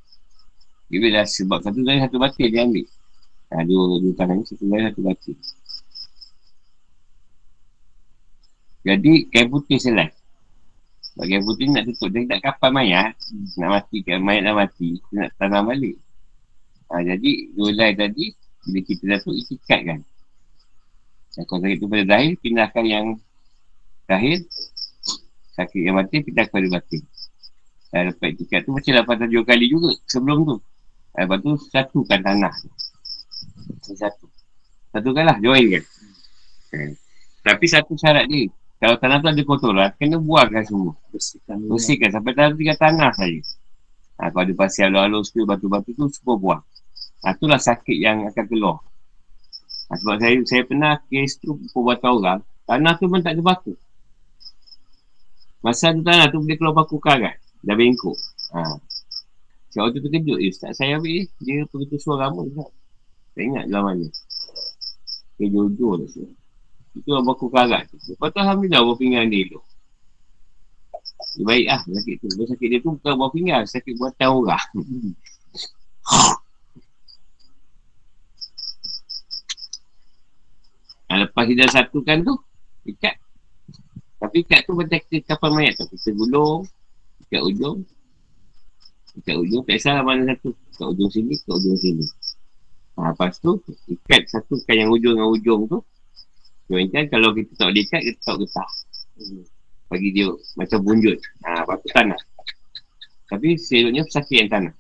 Dia dah sebab satu dari satu batin dia ambil. Ha, dua, dua tangan ni satu dari satu batin Jadi kain putih selai. Kain putih nak tutup Dia tak kapal mayat. Nak mati kan mayat dah mati Dia nak tanam balik ha, Jadi dua lai tadi Bila kita dah tu ikat kan dan kalau sakit tu pada zahir, pindahkan yang zahir. Sakit yang batin, pindah kepada batin. Dan lepas etikat tu macam dapat tujuh kali juga sebelum tu. Dan lepas tu, satukan tanah tu. Satu. Satukan lah, join kan. Hmm. Tapi satu syarat dia. Kalau tanah tu ada kotoran, kena buangkan semua. Bersihkan. Bersihkan sampai dalam tinggal tanah saja. Ha, kalau ada pasir halus-halus tu, batu-batu tu, semua buang. Ha, itulah sakit yang akan keluar. Ha, sebab saya saya pernah kes tu perbuatan orang, tanah tu pun tak ada baku. Masa tu tanah tu boleh keluar baku karat. Dah bengkok. Ha. Saya waktu tu terkejut. Eh, Ustaz saya ambil eh. Dia begitu suara lama Ustaz. Tak ingat dalam mana. Dia jujur lah Ustaz. Itu baku karat tu. Lepas tu Alhamdulillah bawa pinggan dia tu. Dia baik lah sakit tu. Dia sakit dia tu bukan bawa pinggan. Sakit buatan orang. Ha, lepas kita satukan tu, ikat. Tapi ikat tu macam kita kapal mayat tu. Kita gulung, ikat ujung. Ikat ujung, tak salah mana satu. Ikat ujung sini, ikat ujung sini. Ha, lepas tu, ikat satukan yang ujung dengan ujung tu. Joinkan, kalau kita tak boleh ikat, kita tak getah. Bagi dia macam bunjut. Ha, lepas tu tanah. Tapi seloknya sakit yang tanah.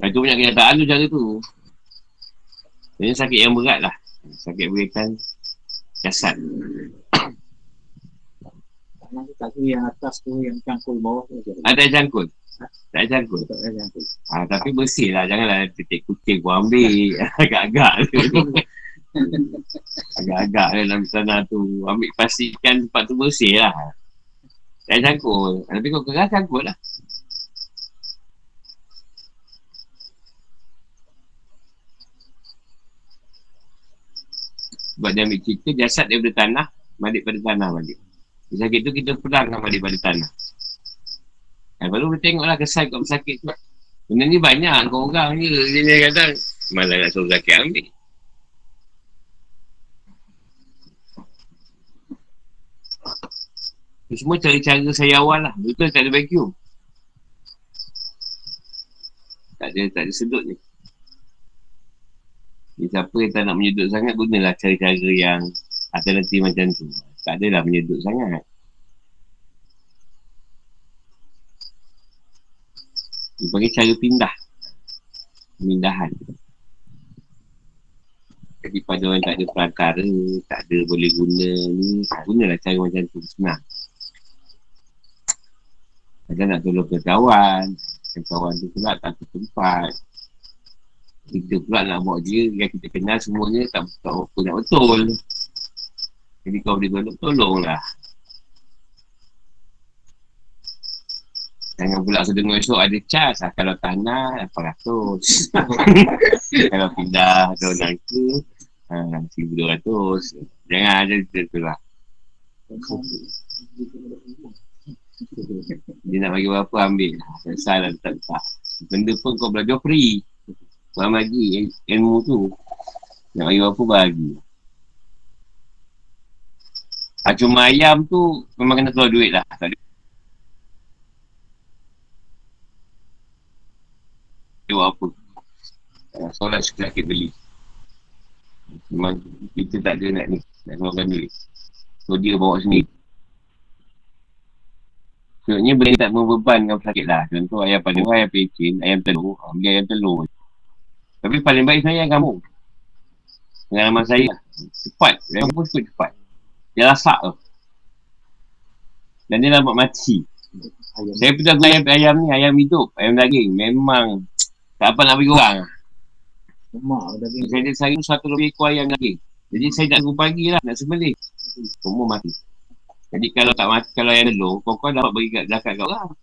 Dan itu banyak kenyataan tu cara tu. Ini sakit yang berat lah. Sakit berkaitan jasad. Yang atas tu, yang cangkul bawah tu. Ada cangkul? Tak ada cangkul? Tak ada cangkul. Ha, tapi bersih lah. Janganlah titik kucing pun ambil. Agak-agak tu. Agak-agak dalam sana tu. Ambil pastikan tempat tu bersih lah. Tak ada cangkul. Tapi kau keras cangkul lah. Sebab dia ambil cerita jasad daripada tanah balik pada tanah balik. Dia sakit tu kita perangkan balik pada tanah. Ha, baru kita tengoklah kesan kat pesakit tu. Benda ni banyak kau orang je. Dia kadang malah nak suruh sakit ambil. Ini semua cara-cara saya awal lah. Betul tak ada vacuum. Tak ada, tak ada sedut ni. Jadi siapa yang tak nak menyedut sangat, gunalah cara-cara yang alternatif macam tu. Tak adalah menyedut sangat. Dia panggil cara pindah. Pemindahan. Jadi pada orang tak ada perantara, tak ada boleh guna ni, gunalah cara macam tu. Senang. Kadang nak tolong ke kawan, ke kawan tu pula tak ada tempat. Kita pula nak bawa dia yang kita kenal semuanya tak, tak apa nak betul. Jadi kau boleh tolong, tolonglah. Jangan pula sedengar esok ada cas. Ah, kalau tanah, 800. kalau pindah atau nangka, ah, 1200. Jangan ada tu lah. Dia nak bagi berapa ambil. Selesai lah tak tak. Benda pun kau belajar free. Kau bagi il- ilmu tu. Nak bagi berapa bagi. Ah, cuma ayam tu memang kena keluar duit lah. Tak ada buat apa. Ah, Solat sikit beli. Memang kita tak ada nak ni. Nak keluarkan duit. So dia bawa sendiri. Maksudnya benda tak membebankan pesakit lah. Contoh ayam pada ayam pecin, ayam telur. Ha, beli ayam telur. Tapi paling baik saya ayam kampung. Pengalaman saya. Cepat. Ayam pun cepat cepat. Dia rasak tu. Dan dia lambat mati. Ayam Saya pernah guna ayam, ayam ni, ayam hidup, ayam daging. Memang tak apa nak bagi orang. lemak daging. Saya ada sayur satu lebih ekor ayam daging. Jadi saya tak tunggu pagi lah nak sembelih. Semua mati. Jadi kalau tak mati, kalau ayam telur, kau-kau dapat bagi kat zakat kat orang.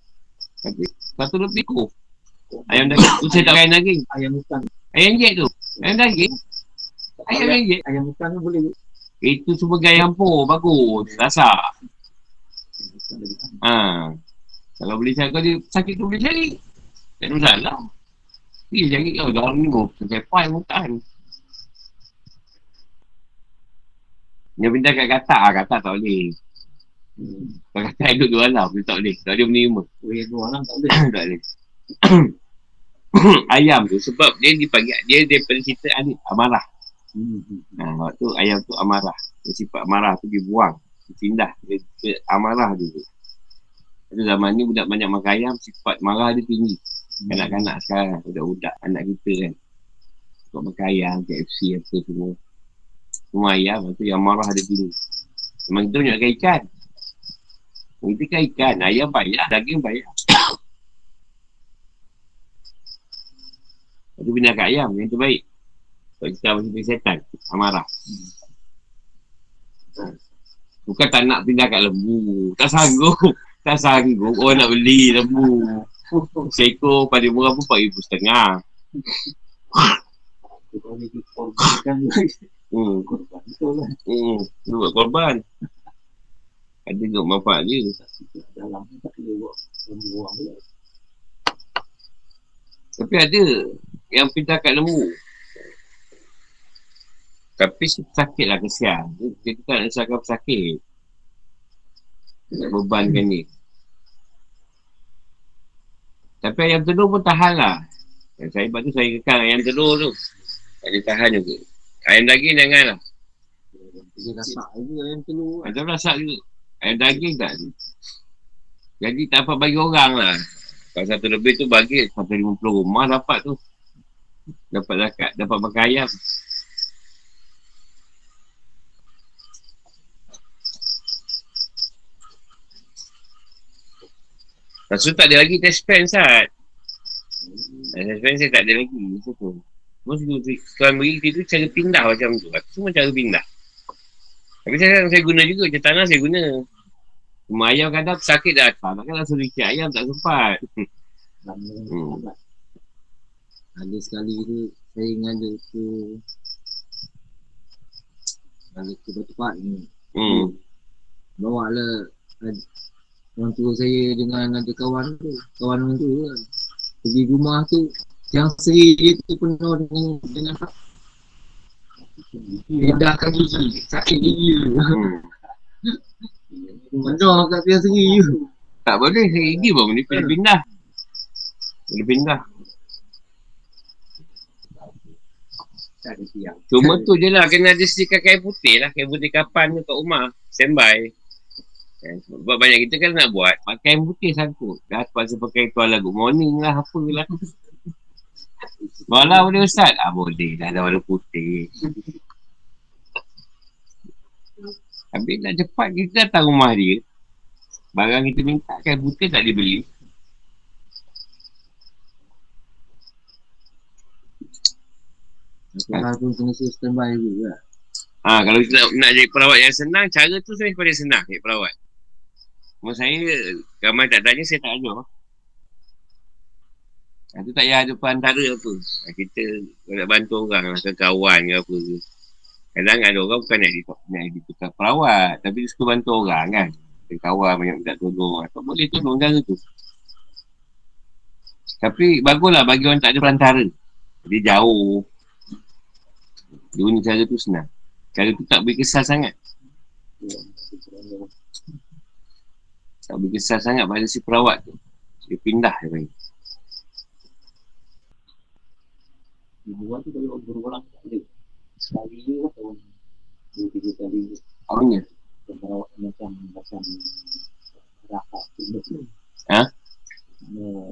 Tapi satu lebih ekor. Ayam daging. Tu saya tak ayam daging. Ayam hutan. Ayam jet tu. Ayam daging. Ayam yang jet. Ayam hutan tu boleh. Itu semua gaya hampur. Bagus. Rasa. Ha. Kalau boleh cari kau dia sakit tu boleh cari. Tak ada masalah. Dia cari kau. Dah orang ni mau kepai hutan. Dia pindah kat katak lah. Katak tak boleh. Kalau katak duduk dua alam. Dia tak boleh. Tak dia menerima. Weh tu orang tak boleh. tak boleh. ayam tu sebab dia dipagi dia daripada cerita adik amarah. Hmm. Ha, waktu ayam tu amarah. Dia sifat amarah tu dibuang. Dia pindah. Dia, dia amarah dulu. Pada zaman ni budak banyak makan ayam, sifat marah dia tinggi. Kanak-kanak sekarang, budak-budak, anak kita kan. Kau makan ayam, KFC apa semua. Semua ayam, tu yang marah dia tinggi. Memang kita banyak makan ikan. Kita kan ikan, ayam bayar, daging bayar. Lepas tu pindah kat ayam, yang terbaik. Sebab kita masih setan, amarah. Bukan tak nak pindah kat lembu. Tak sanggup. Tak sanggup. Orang nak beli lembu. Seekor pada murah pun RM4,500. Kita boleh korbankan Hmm. korban lah. Hmm. Buat korban. Ada juga manfaat dia. Dalam tak boleh buat buang pula. Tapi ada yang pindah kat lembu. Tapi sakit lah kesian. Dia tak nak sakit. Dia nak bebankan ni. Tapi ayam telur pun tahan lah. Yang saya buat tu saya kekang ayam telur tu. Tak dia tahan juga. Ayam daging jangan lah. Dia rasak juga ayam telur. Macam rasa juga. Ayam daging tak ada. Jadi tak dapat bagi orang lah. Kalau satu lebih tu bagi 150 rumah dapat tu. Dapat zakat. Dapat makan ayam. Lepas tu tak ada lagi test pen Sat. Test pen saya tak ada lagi. Macam tu. Tu, tuan beri kita tu cara pindah macam tu. Itu semua cara pindah. Tapi saya, saya guna juga. Macam tanah saya guna. Cuma ayam kadang sakit dah atas. Takkan langsung ricik ayam tak sempat. Hmm. Ada sekali tu saya ngada ke ngada ke batu pak ni. Hmm. Bawa lah ad- orang tua saya dengan ada kawan tu. Kawan orang tu lah. Pergi rumah tu yang seri dia tu penuh dengan dengan hak. Pindahkan gigi. Sakit gigi tu. hmm. Penuh kat tiang seri tu. Tak boleh. Saya gigi pun boleh boleh pindah. Boleh pindah. Ada tiang. Cuma tu je lah. Kena ada sediakan kain putih lah. Kain putih kapan tu kat rumah. Standby. Eh, Sebab banyak kita kan nak buat. Pakai kain putih sangkut. Dah terpaksa pakai tuan good morning lah. Apa lah. Walau boleh Ustaz? Ah boleh. Dah ada warna putih. Habis dah cepat kita datang rumah dia. Barang kita minta kain putih tak dia beli. Tu kena suruh standby dulu lah. Ha, kalau kita nak, nak jadi perawat yang senang, cara tu saya paling senang jadi perawat. Maksud saya, ramai tak tanya, saya tak ajar. Ha, tu tak payah ada perantara apa. Ha, kita nak bantu orang lah, ke kawan ke apa ke. Kadang ada orang bukan nak jadi, tukar perawat, tapi dia suka bantu orang kan. Ke kawan banyak minta tolong. Atau boleh tolong cara tu. Tapi baguslah bagi orang tak ada perantara. Jadi jauh. Guna cara tu senang. Cara tu tak beri kesal sangat. Tak beri kesal sangat pada si perawat tu. Dia pindah dia panggil. Di luar tu kalau berulang tak ada. Sekali je tahun. Dua tiga kali. Apanya? Perawat macam macam rapat tu. Ha? Uh,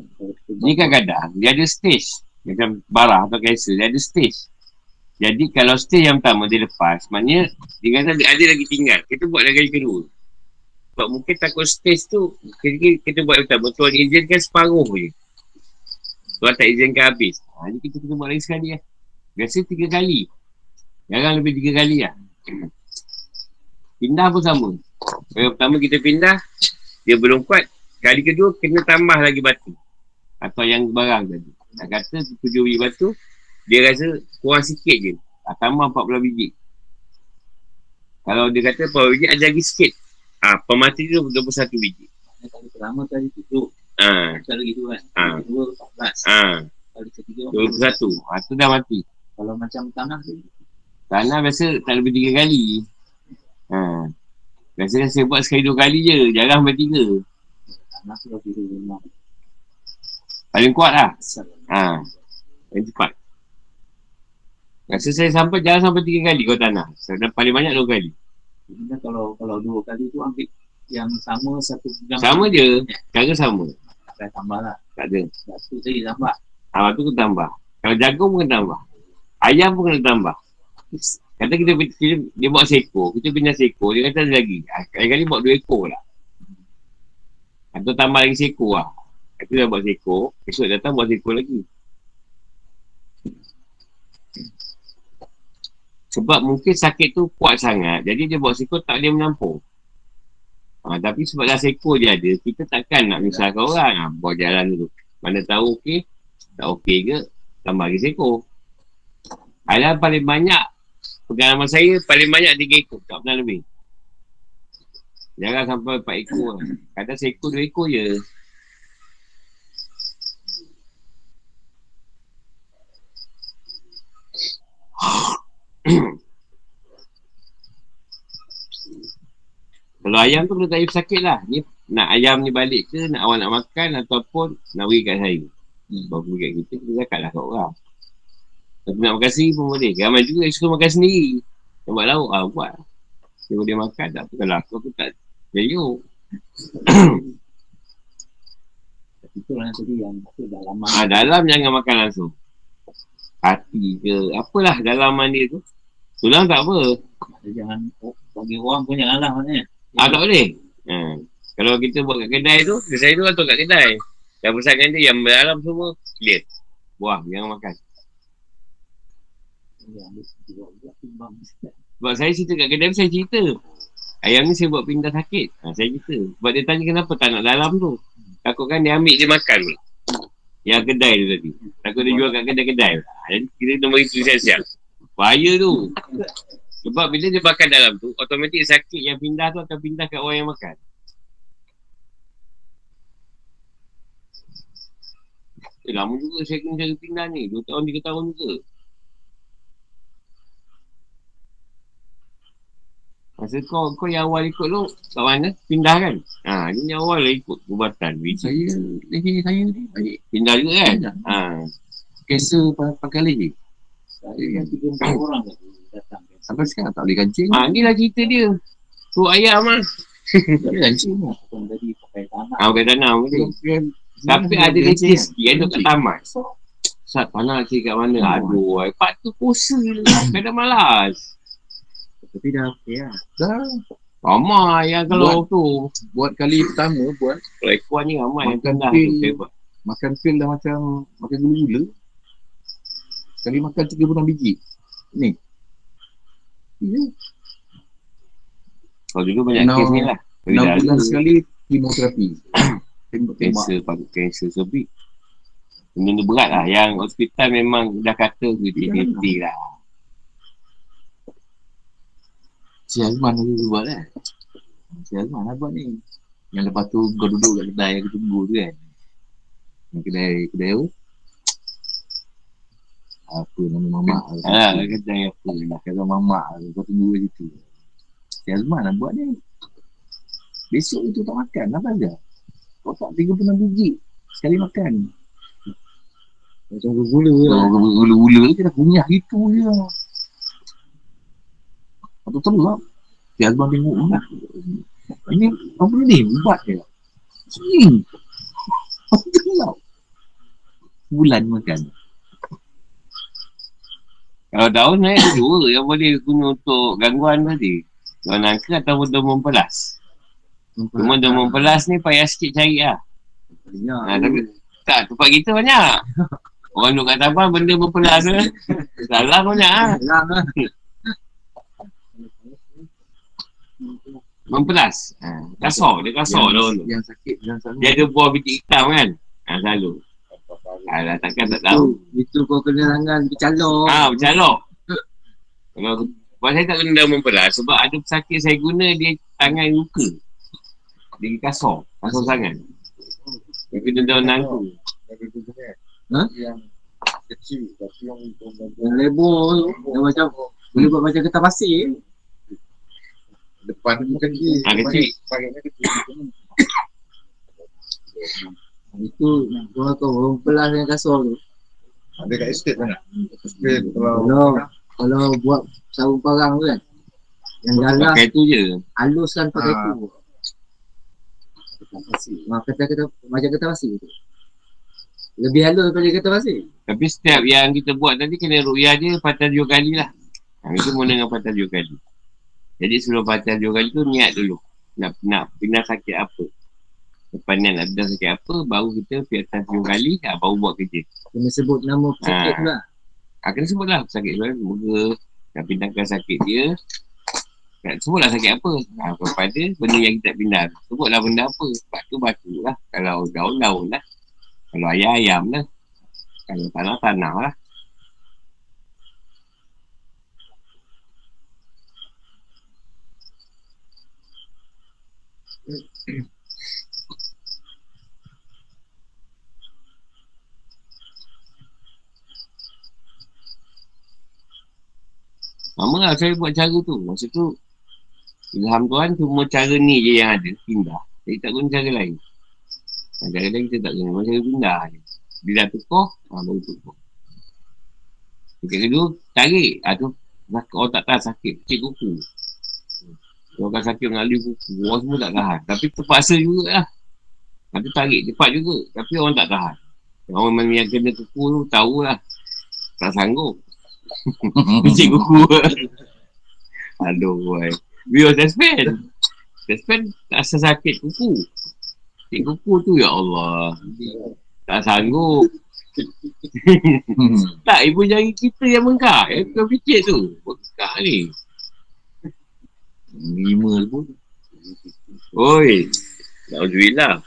Ni kadang-kadang dia ada stage. Macam barah atau kanser. Dia ada stage. Jadi kalau stage yang pertama dia lepas, maknanya dia kata ada, ada lagi tinggal. Kita buat lagi kedua. Sebab mungkin takut stage tu, kita, kita buat yang pertama. Tuan izinkan separuh je. Tuan tak izinkan habis. Ha, jadi kita kena buat lagi sekali lah. Biasa tiga kali. Jarang lebih tiga kali lah. Pindah pun sama. Yang pertama kita pindah, dia belum kuat. Kali kedua kena tambah lagi batu. Atau yang barang tadi. Nak kata tujuh biji batu, dia rasa kurang sikit je. Ah, tambah 14 biji. Kalau dia kata 14 biji, ada lagi sikit. Ah, pemati tu 21 biji. Kali pertama tadi tujuh. Ah, Kali gitu kan. Ah. Kali kedua empat ah, Kali ketiga 21. Ah, tu dah mati. Kalau macam tanah tu. Tanah biasa tak lebih tiga kali. Ha. Biasa kan saya buat sekali dua kali je. Jarang sampai tiga. Paling kuat lah. Ha. Yang cepat. Rasa saya sampai jarang sampai tiga kali kau tanah. Saya paling banyak dua kali. Kan kalau kalau dua kali tu ambil yang sama satu pegang. Sama je. Cara sama. Tak tambah lah. Tak ada. Satu tadi tambah. Ha, tu kena tambah. Kalau jagung pun kena tambah. Ayam pun kena tambah. Kata kita, kita dia buat seekor, kita pindah seekor, dia kata ada lagi. Ha, Kali-kali buat dua ekor lah. Atau tambah lagi seekor lah. Kita dah buat seekor, esok datang buat seekor lagi. Sebab mungkin sakit tu kuat sangat, jadi dia buat seekor tak boleh menampung. Ha, tapi sebab dah seekor dia ada, kita takkan nak misalkan orang ha, buat jalan dulu. Mana tahu okey, tak okey ke, tambah lagi seekor. Ada paling banyak Pengalaman saya paling banyak 3 ekor Tak pernah lebih Jangan sampai 4 ekor lah. Kadang seekor 2 ekor je Kalau ayam tu kena tak sakit lah Ni nak ayam ni balik ke Nak awak nak makan Ataupun nak beri kat saya. Baru beri kat kita Kita cakap lah kat orang Tapi nak makan sendiri pun boleh Ramai juga yang suka makan sendiri Yang buat lauk ah, buat Dia boleh makan tak apa Kalau aku aku tak Jayuk Itu tadi yang tu dalaman. ah, Dalam jangan makan langsung Hati ke Apalah dalaman dia tu Tulang tak apa Jangan oh, bagi orang pun janganlah maknanya. Ah tak boleh. Ha. Kalau kita buat kat kedai tu, saya tu atau kat kedai. Dah pesankan dia yang dalam semua clear. Buah, jangan makan. Ya, ambil dua buah timbang. Sebab saya cerita kat kedai saya cerita. Ayam ni saya buat pindah sakit. Ha, saya cerita. Sebab dia tanya kenapa tak nak dalam tu. Takutkan dia ambil dia makan pula. Yang kedai tu tadi. Takut dia jual kat kedai-kedai. Ha, kita nombor itu siap-siap. Bahaya tu. Sebab bila dia makan dalam tu, automatik sakit yang pindah tu akan pindah kat orang yang makan. Eh, lama juga saya kena cari pindah ni. Dua tahun, tiga tahun juga. Masa kau, kau yang awal ikut tu, kat mana? Pindah kan? Ha, ni yang awal lah ikut ubatan. Saya lagi saya ni baik. Pindah juga kan? Pindah. Ha. Kesa pakai lagi. Saya yang tiga empat orang datang. Sampai sekarang tak boleh kancing. ha, ni lah cerita dia. Suruh ayam lah. Tak boleh kancing lah. Bukan tadi pakai tanah. Ha, bukan tanam. Dia- dia- Tapi dia- ada dia- leceh dia- sikit yang duduk kat taman. Ustaz, panas kat mana? Aduh, part tu lah. Kadang malas. Tapi dah okey lah. Dah Ramai yang kalau tu. buat kali pertama buat ekor ni ramai yang Makan pindah pil. tu. Buat. makan pil dah macam makan gula-gula. Sekali makan 36 biji. Ni. Ya. Kalau dulu banyak Enam- kes ni lah. Bila Enam ada bulan sekali kemoterapi. Kanser, paru- kanser cervix. Benda berat lah. Yang hospital memang dah kata fifty-fifty lah. Si Azman dulu buat kan. Si Azman lah buat ni. Yang lepas tu kau duduk kat kedai aku tunggu tu kan. Yang kedai, kedai tu. Apa nama mamak tu. Ha, kedai apa nak kata mamak tu. Kau tunggu kat situ. Si Azman lah buat ni. Besok itu tak makan. Apa aja? Kau tak 36 biji. Sekali makan. Macam gula lah. Gula-gula tu kena kunyah gitu je. Atau telak. Si Azman tengok lah. Ini apa ni? Ubat ke? Sini. Telak? Bulan makan. Kalau daun naik ada dua yang boleh guna untuk gangguan tadi. Daun nangka ataupun daun mempelas. Cuma daun mempelas ni payah sikit cari lah. Banyak. Ha, tapi tak, tempat kita banyak. Orang duduk kat taban benda mempelas tu. Salah banyak lah. Lang lah. Mempelas. Ha, kasar, dia kasar daun tu. Yang sakit yang selalu. Dia ada buah biji hitam kan? Ha, selalu. Alah, takkan tak tahu. Itu, itu kau kena tangan bercalok. Ah, bercalok. Kalau Sebab saya tak guna daun mempelas sebab ada pesakit saya guna dia tangan luka. Dia kasar. Kasar sangat. Dia guna daun nangku. Ha? Yang kecil tapi yang Yang lebar tu. Yang macam, boleh buat macam kertas pasir. Depan tu kecil. Ah, kecil. Pakainya kecil. Itu, kau kau orang pelas yang kasar tu. Ada kat estate mana? Estate kalau Kalau, kalau buat sarung parang tu kan. Yang galas, Pakai tu je. haluskan pakai Ah. tu. Ha, kata-kata, macam kertas pasir tu. Lebih halus daripada kertas pasir. Tapi setiap yang kita buat tadi kena ru'yah dia patah dua kali lah. Ha, itu mula dengan patah dua kali. Jadi sebelum patah dua kali tu niat dulu. Nak nak pindah sakit apa. Lepas niat nak pindah sakit apa, baru kita pergi atas dua kali, ha, baru buat kerja. Kena sebut nama pesakit Ah. tu lah. Ha, kena sebut lah sakit tu kan. Semoga nak pindahkan sakit dia. Nak sebutlah sakit apa. Ha, kepada benda yang kita pindah. Sebutlah benda apa. Sebab tu batu lah. Kalau daun-daun lah. Kalau ayam-ayam lah. Kalau tanah-tanah lah. Lama lah saya buat cara tu. Masa tu Ilham Tuhan cuma cara ni je yang ada. Pindah. Jadi tak guna cara lain. Ha, cara lain kita tak guna. Masa dia pindah je. Bila tukar, ha, baru tukar. Dekat kedua, tarik. Ha, tu orang tak tahan sakit. Cik kuku. Kan sakit mengalih kuku. Orang semua tak tahan. Tapi terpaksa juga lah. Tu tarik. Cepat juga. Tapi orang tak tahan. Orang yang kena kuku tu tahulah. Tak sanggup. Cik kuku. Aduh, boy. Biar suspend. Suspend tak rasa sakit kuku. Cik kuku tu, ya Allah. Tak sanggup. tak, ibu jari kita yang bengkak. Yang kau fikir tu. Bengkak ni. Lima pun. Oi. Alhamdulillah.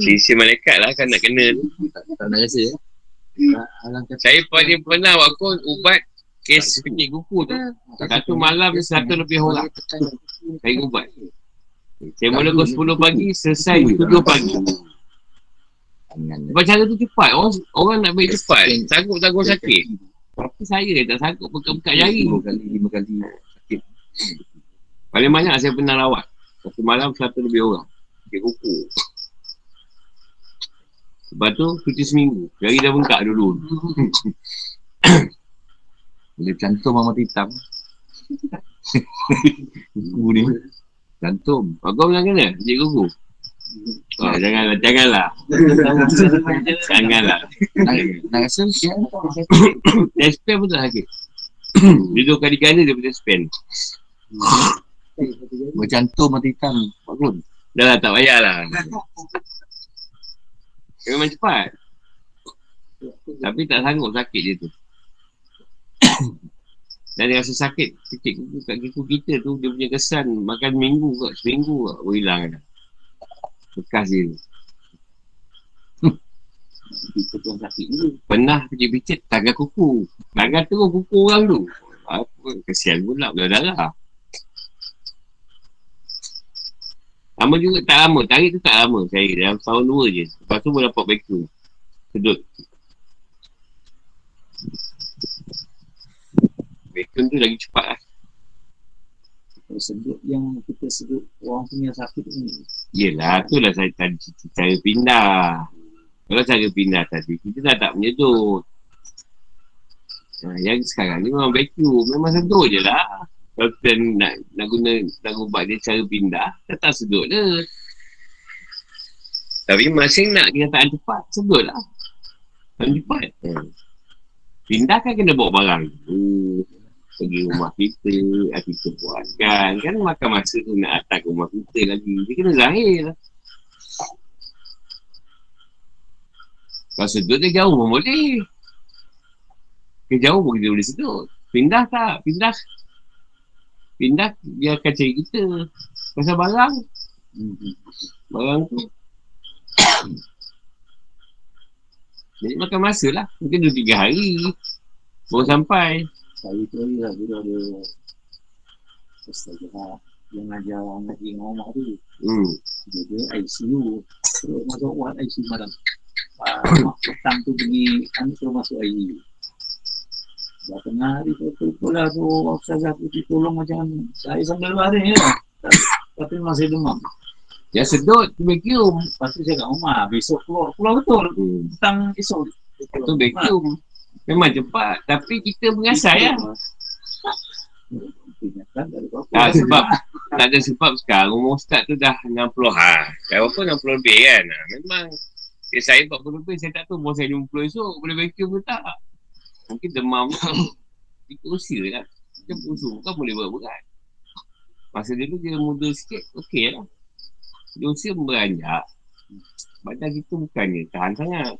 Sisi malaikat lah kan nak kena tu. Tak, tak nak rasa ya. Saya paling pernah waktu ubat kes penyik kuku tu. Satu malam satu lebih orang. Saya ubat. Saya mula pukul 10 pagi, selesai 2 pagi. Sebab cara tu cepat. Orang orang nak baik cepat. Sanggup tanggung sakit. Tapi saya tak sanggup buka-buka jari. Lima kali, lima kali. Paling banyak saya pernah rawat. Satu malam satu lebih orang. Sakit kuku. Lepas tu cuti seminggu. Jari dah bengkak dulu. Boleh cantum mama hitam. Kuku ni. Cantum. Kau bilang kena? Cik kuku. Oh, janganlah, janganlah. janganlah. Nak, rasa siap. Dia spend pun tak sakit. dia dua kali ganda dia punya spend. Bercantum mata hitam. Bagus. Dah lah, tak payahlah. Dia memang cepat. Tapi tak sanggup sakit dia tu. Dan dia rasa sakit Kecil kuku kat kuku kita tu Dia punya kesan Makan minggu kot Seminggu kot Baru hilang dah Bekas dia pun sakit dulu. Pernah picit-picit Tangan kuku Tangan tu kuku orang tu Apa Kesian pula Berdarah Lama juga tak lama. Tarik tu tak lama Saya. Dalam tahun dua je. Lepas tu boleh dapat vacuum Sedut. Vacuum tu lagi cepat lah. Sedut yang kita sedut orang punya sakit ni. Yelah tu lah saya tadi cara pindah. Kalau cara pindah tadi Kita dah tak menyedut ha, Yang sekarang ni memang vacuum Memang sedut je lah Kalau kita nak, nak guna Nak ubah dia cara pindah Kita tak sedut je. Tapi masing nak kenyataan cepat Sedut lah. Dan cepat. Ha. Pindah kan kena bawa barang uh, Pergi rumah kita Kita buatkan. Kan makan masa tu nak atas rumah kita lagi. Dia kena zahir Kalau sedut dia jauh pun boleh. Dia jauh pun kita boleh sedut. Pindah tak? Pindah Pindah dia akan cari kita Pasal barang Barang tu Jadi makan masa lah Mungkin 2-3 hari Baru sampai Saya tu hari lah dulu ada Ustazah yang ajar orang ngaji dengan Omar tu. hmm. Dia dia ICU. Terus masuk ward ICU malam. Uh, petang tu pergi kami suruh masuk ICU. Dah tengah hari tu tu lah tu Ustazah tu tolong macam saya sambil baring je. Tapi masih demam. Dia sedut tu vacuum Lepas tu saya kat rumah. Besok keluar. Keluar betul. Petang esok. Tu vacuum Memang cepat Tapi kita mengasai lah tak. Tak sebab Tak ada sebab sekarang Umur ustaz tu dah 60 ha. Dah berapa 60 lebih kan ha. Memang Ya saya 40 lebih Saya tak tahu Umur saya 50 esok Boleh vacuum ke tak Mungkin demam. Itu usia lah Dia usul kan boleh berat-berat Masa dia dia muda sikit Okey lah. Dia usia beranjak. Badan kita bukannya Tahan sangat.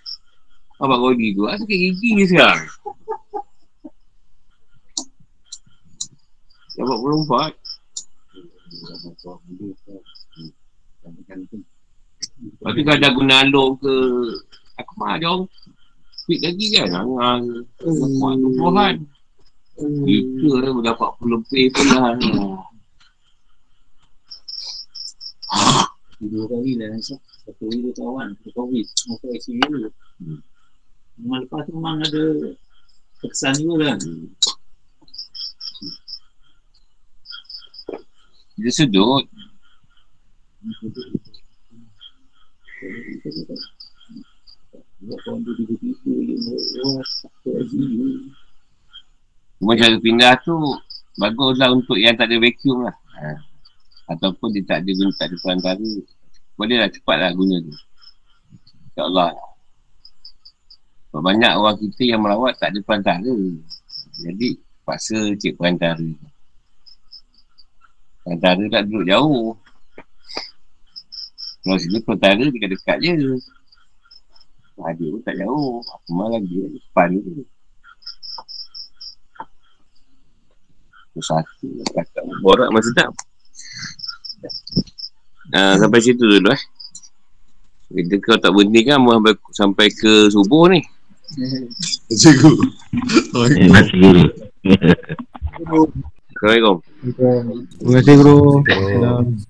Abang Rodi tu ah, Sakit gigi ni sekarang. Dapat berlompat Lepas tu kalau dah guna alung ke Aku mah ada Tweet lagi kan? Hangar Kuat tu Tuhan Kita lah dah 40 lebih pun lah. Dua kali lah Nasab. Satu hari kawan Satu COVID Masuk ICU dulu. Memang lepas tu memang ada Kesan juga kan? Dia sedut. Buat kawan Cuma cara pindah tu Baguslah untuk yang tak ada vacuum lah. Ha. Ataupun dia tak ada guna tak ada perantara Boleh lah cepat lah guna tu. InsyaAllah. Sebab banyak orang kita yang merawat tak ada perantara Jadi paksa cek perantara Perantara tak duduk jauh. Kalau sini perantara dekat-dekat je Ada pun tak jauh. Apa malah lagi? Depan tu Satu. Kakak borak masih sedap uh, Sampai situ dulu eh. Kita kalau tak berhenti kan sampai, sampai ke subuh ni? Cikgu. Masih guru. Assalamualaikum. Terima kasih guru. Salam.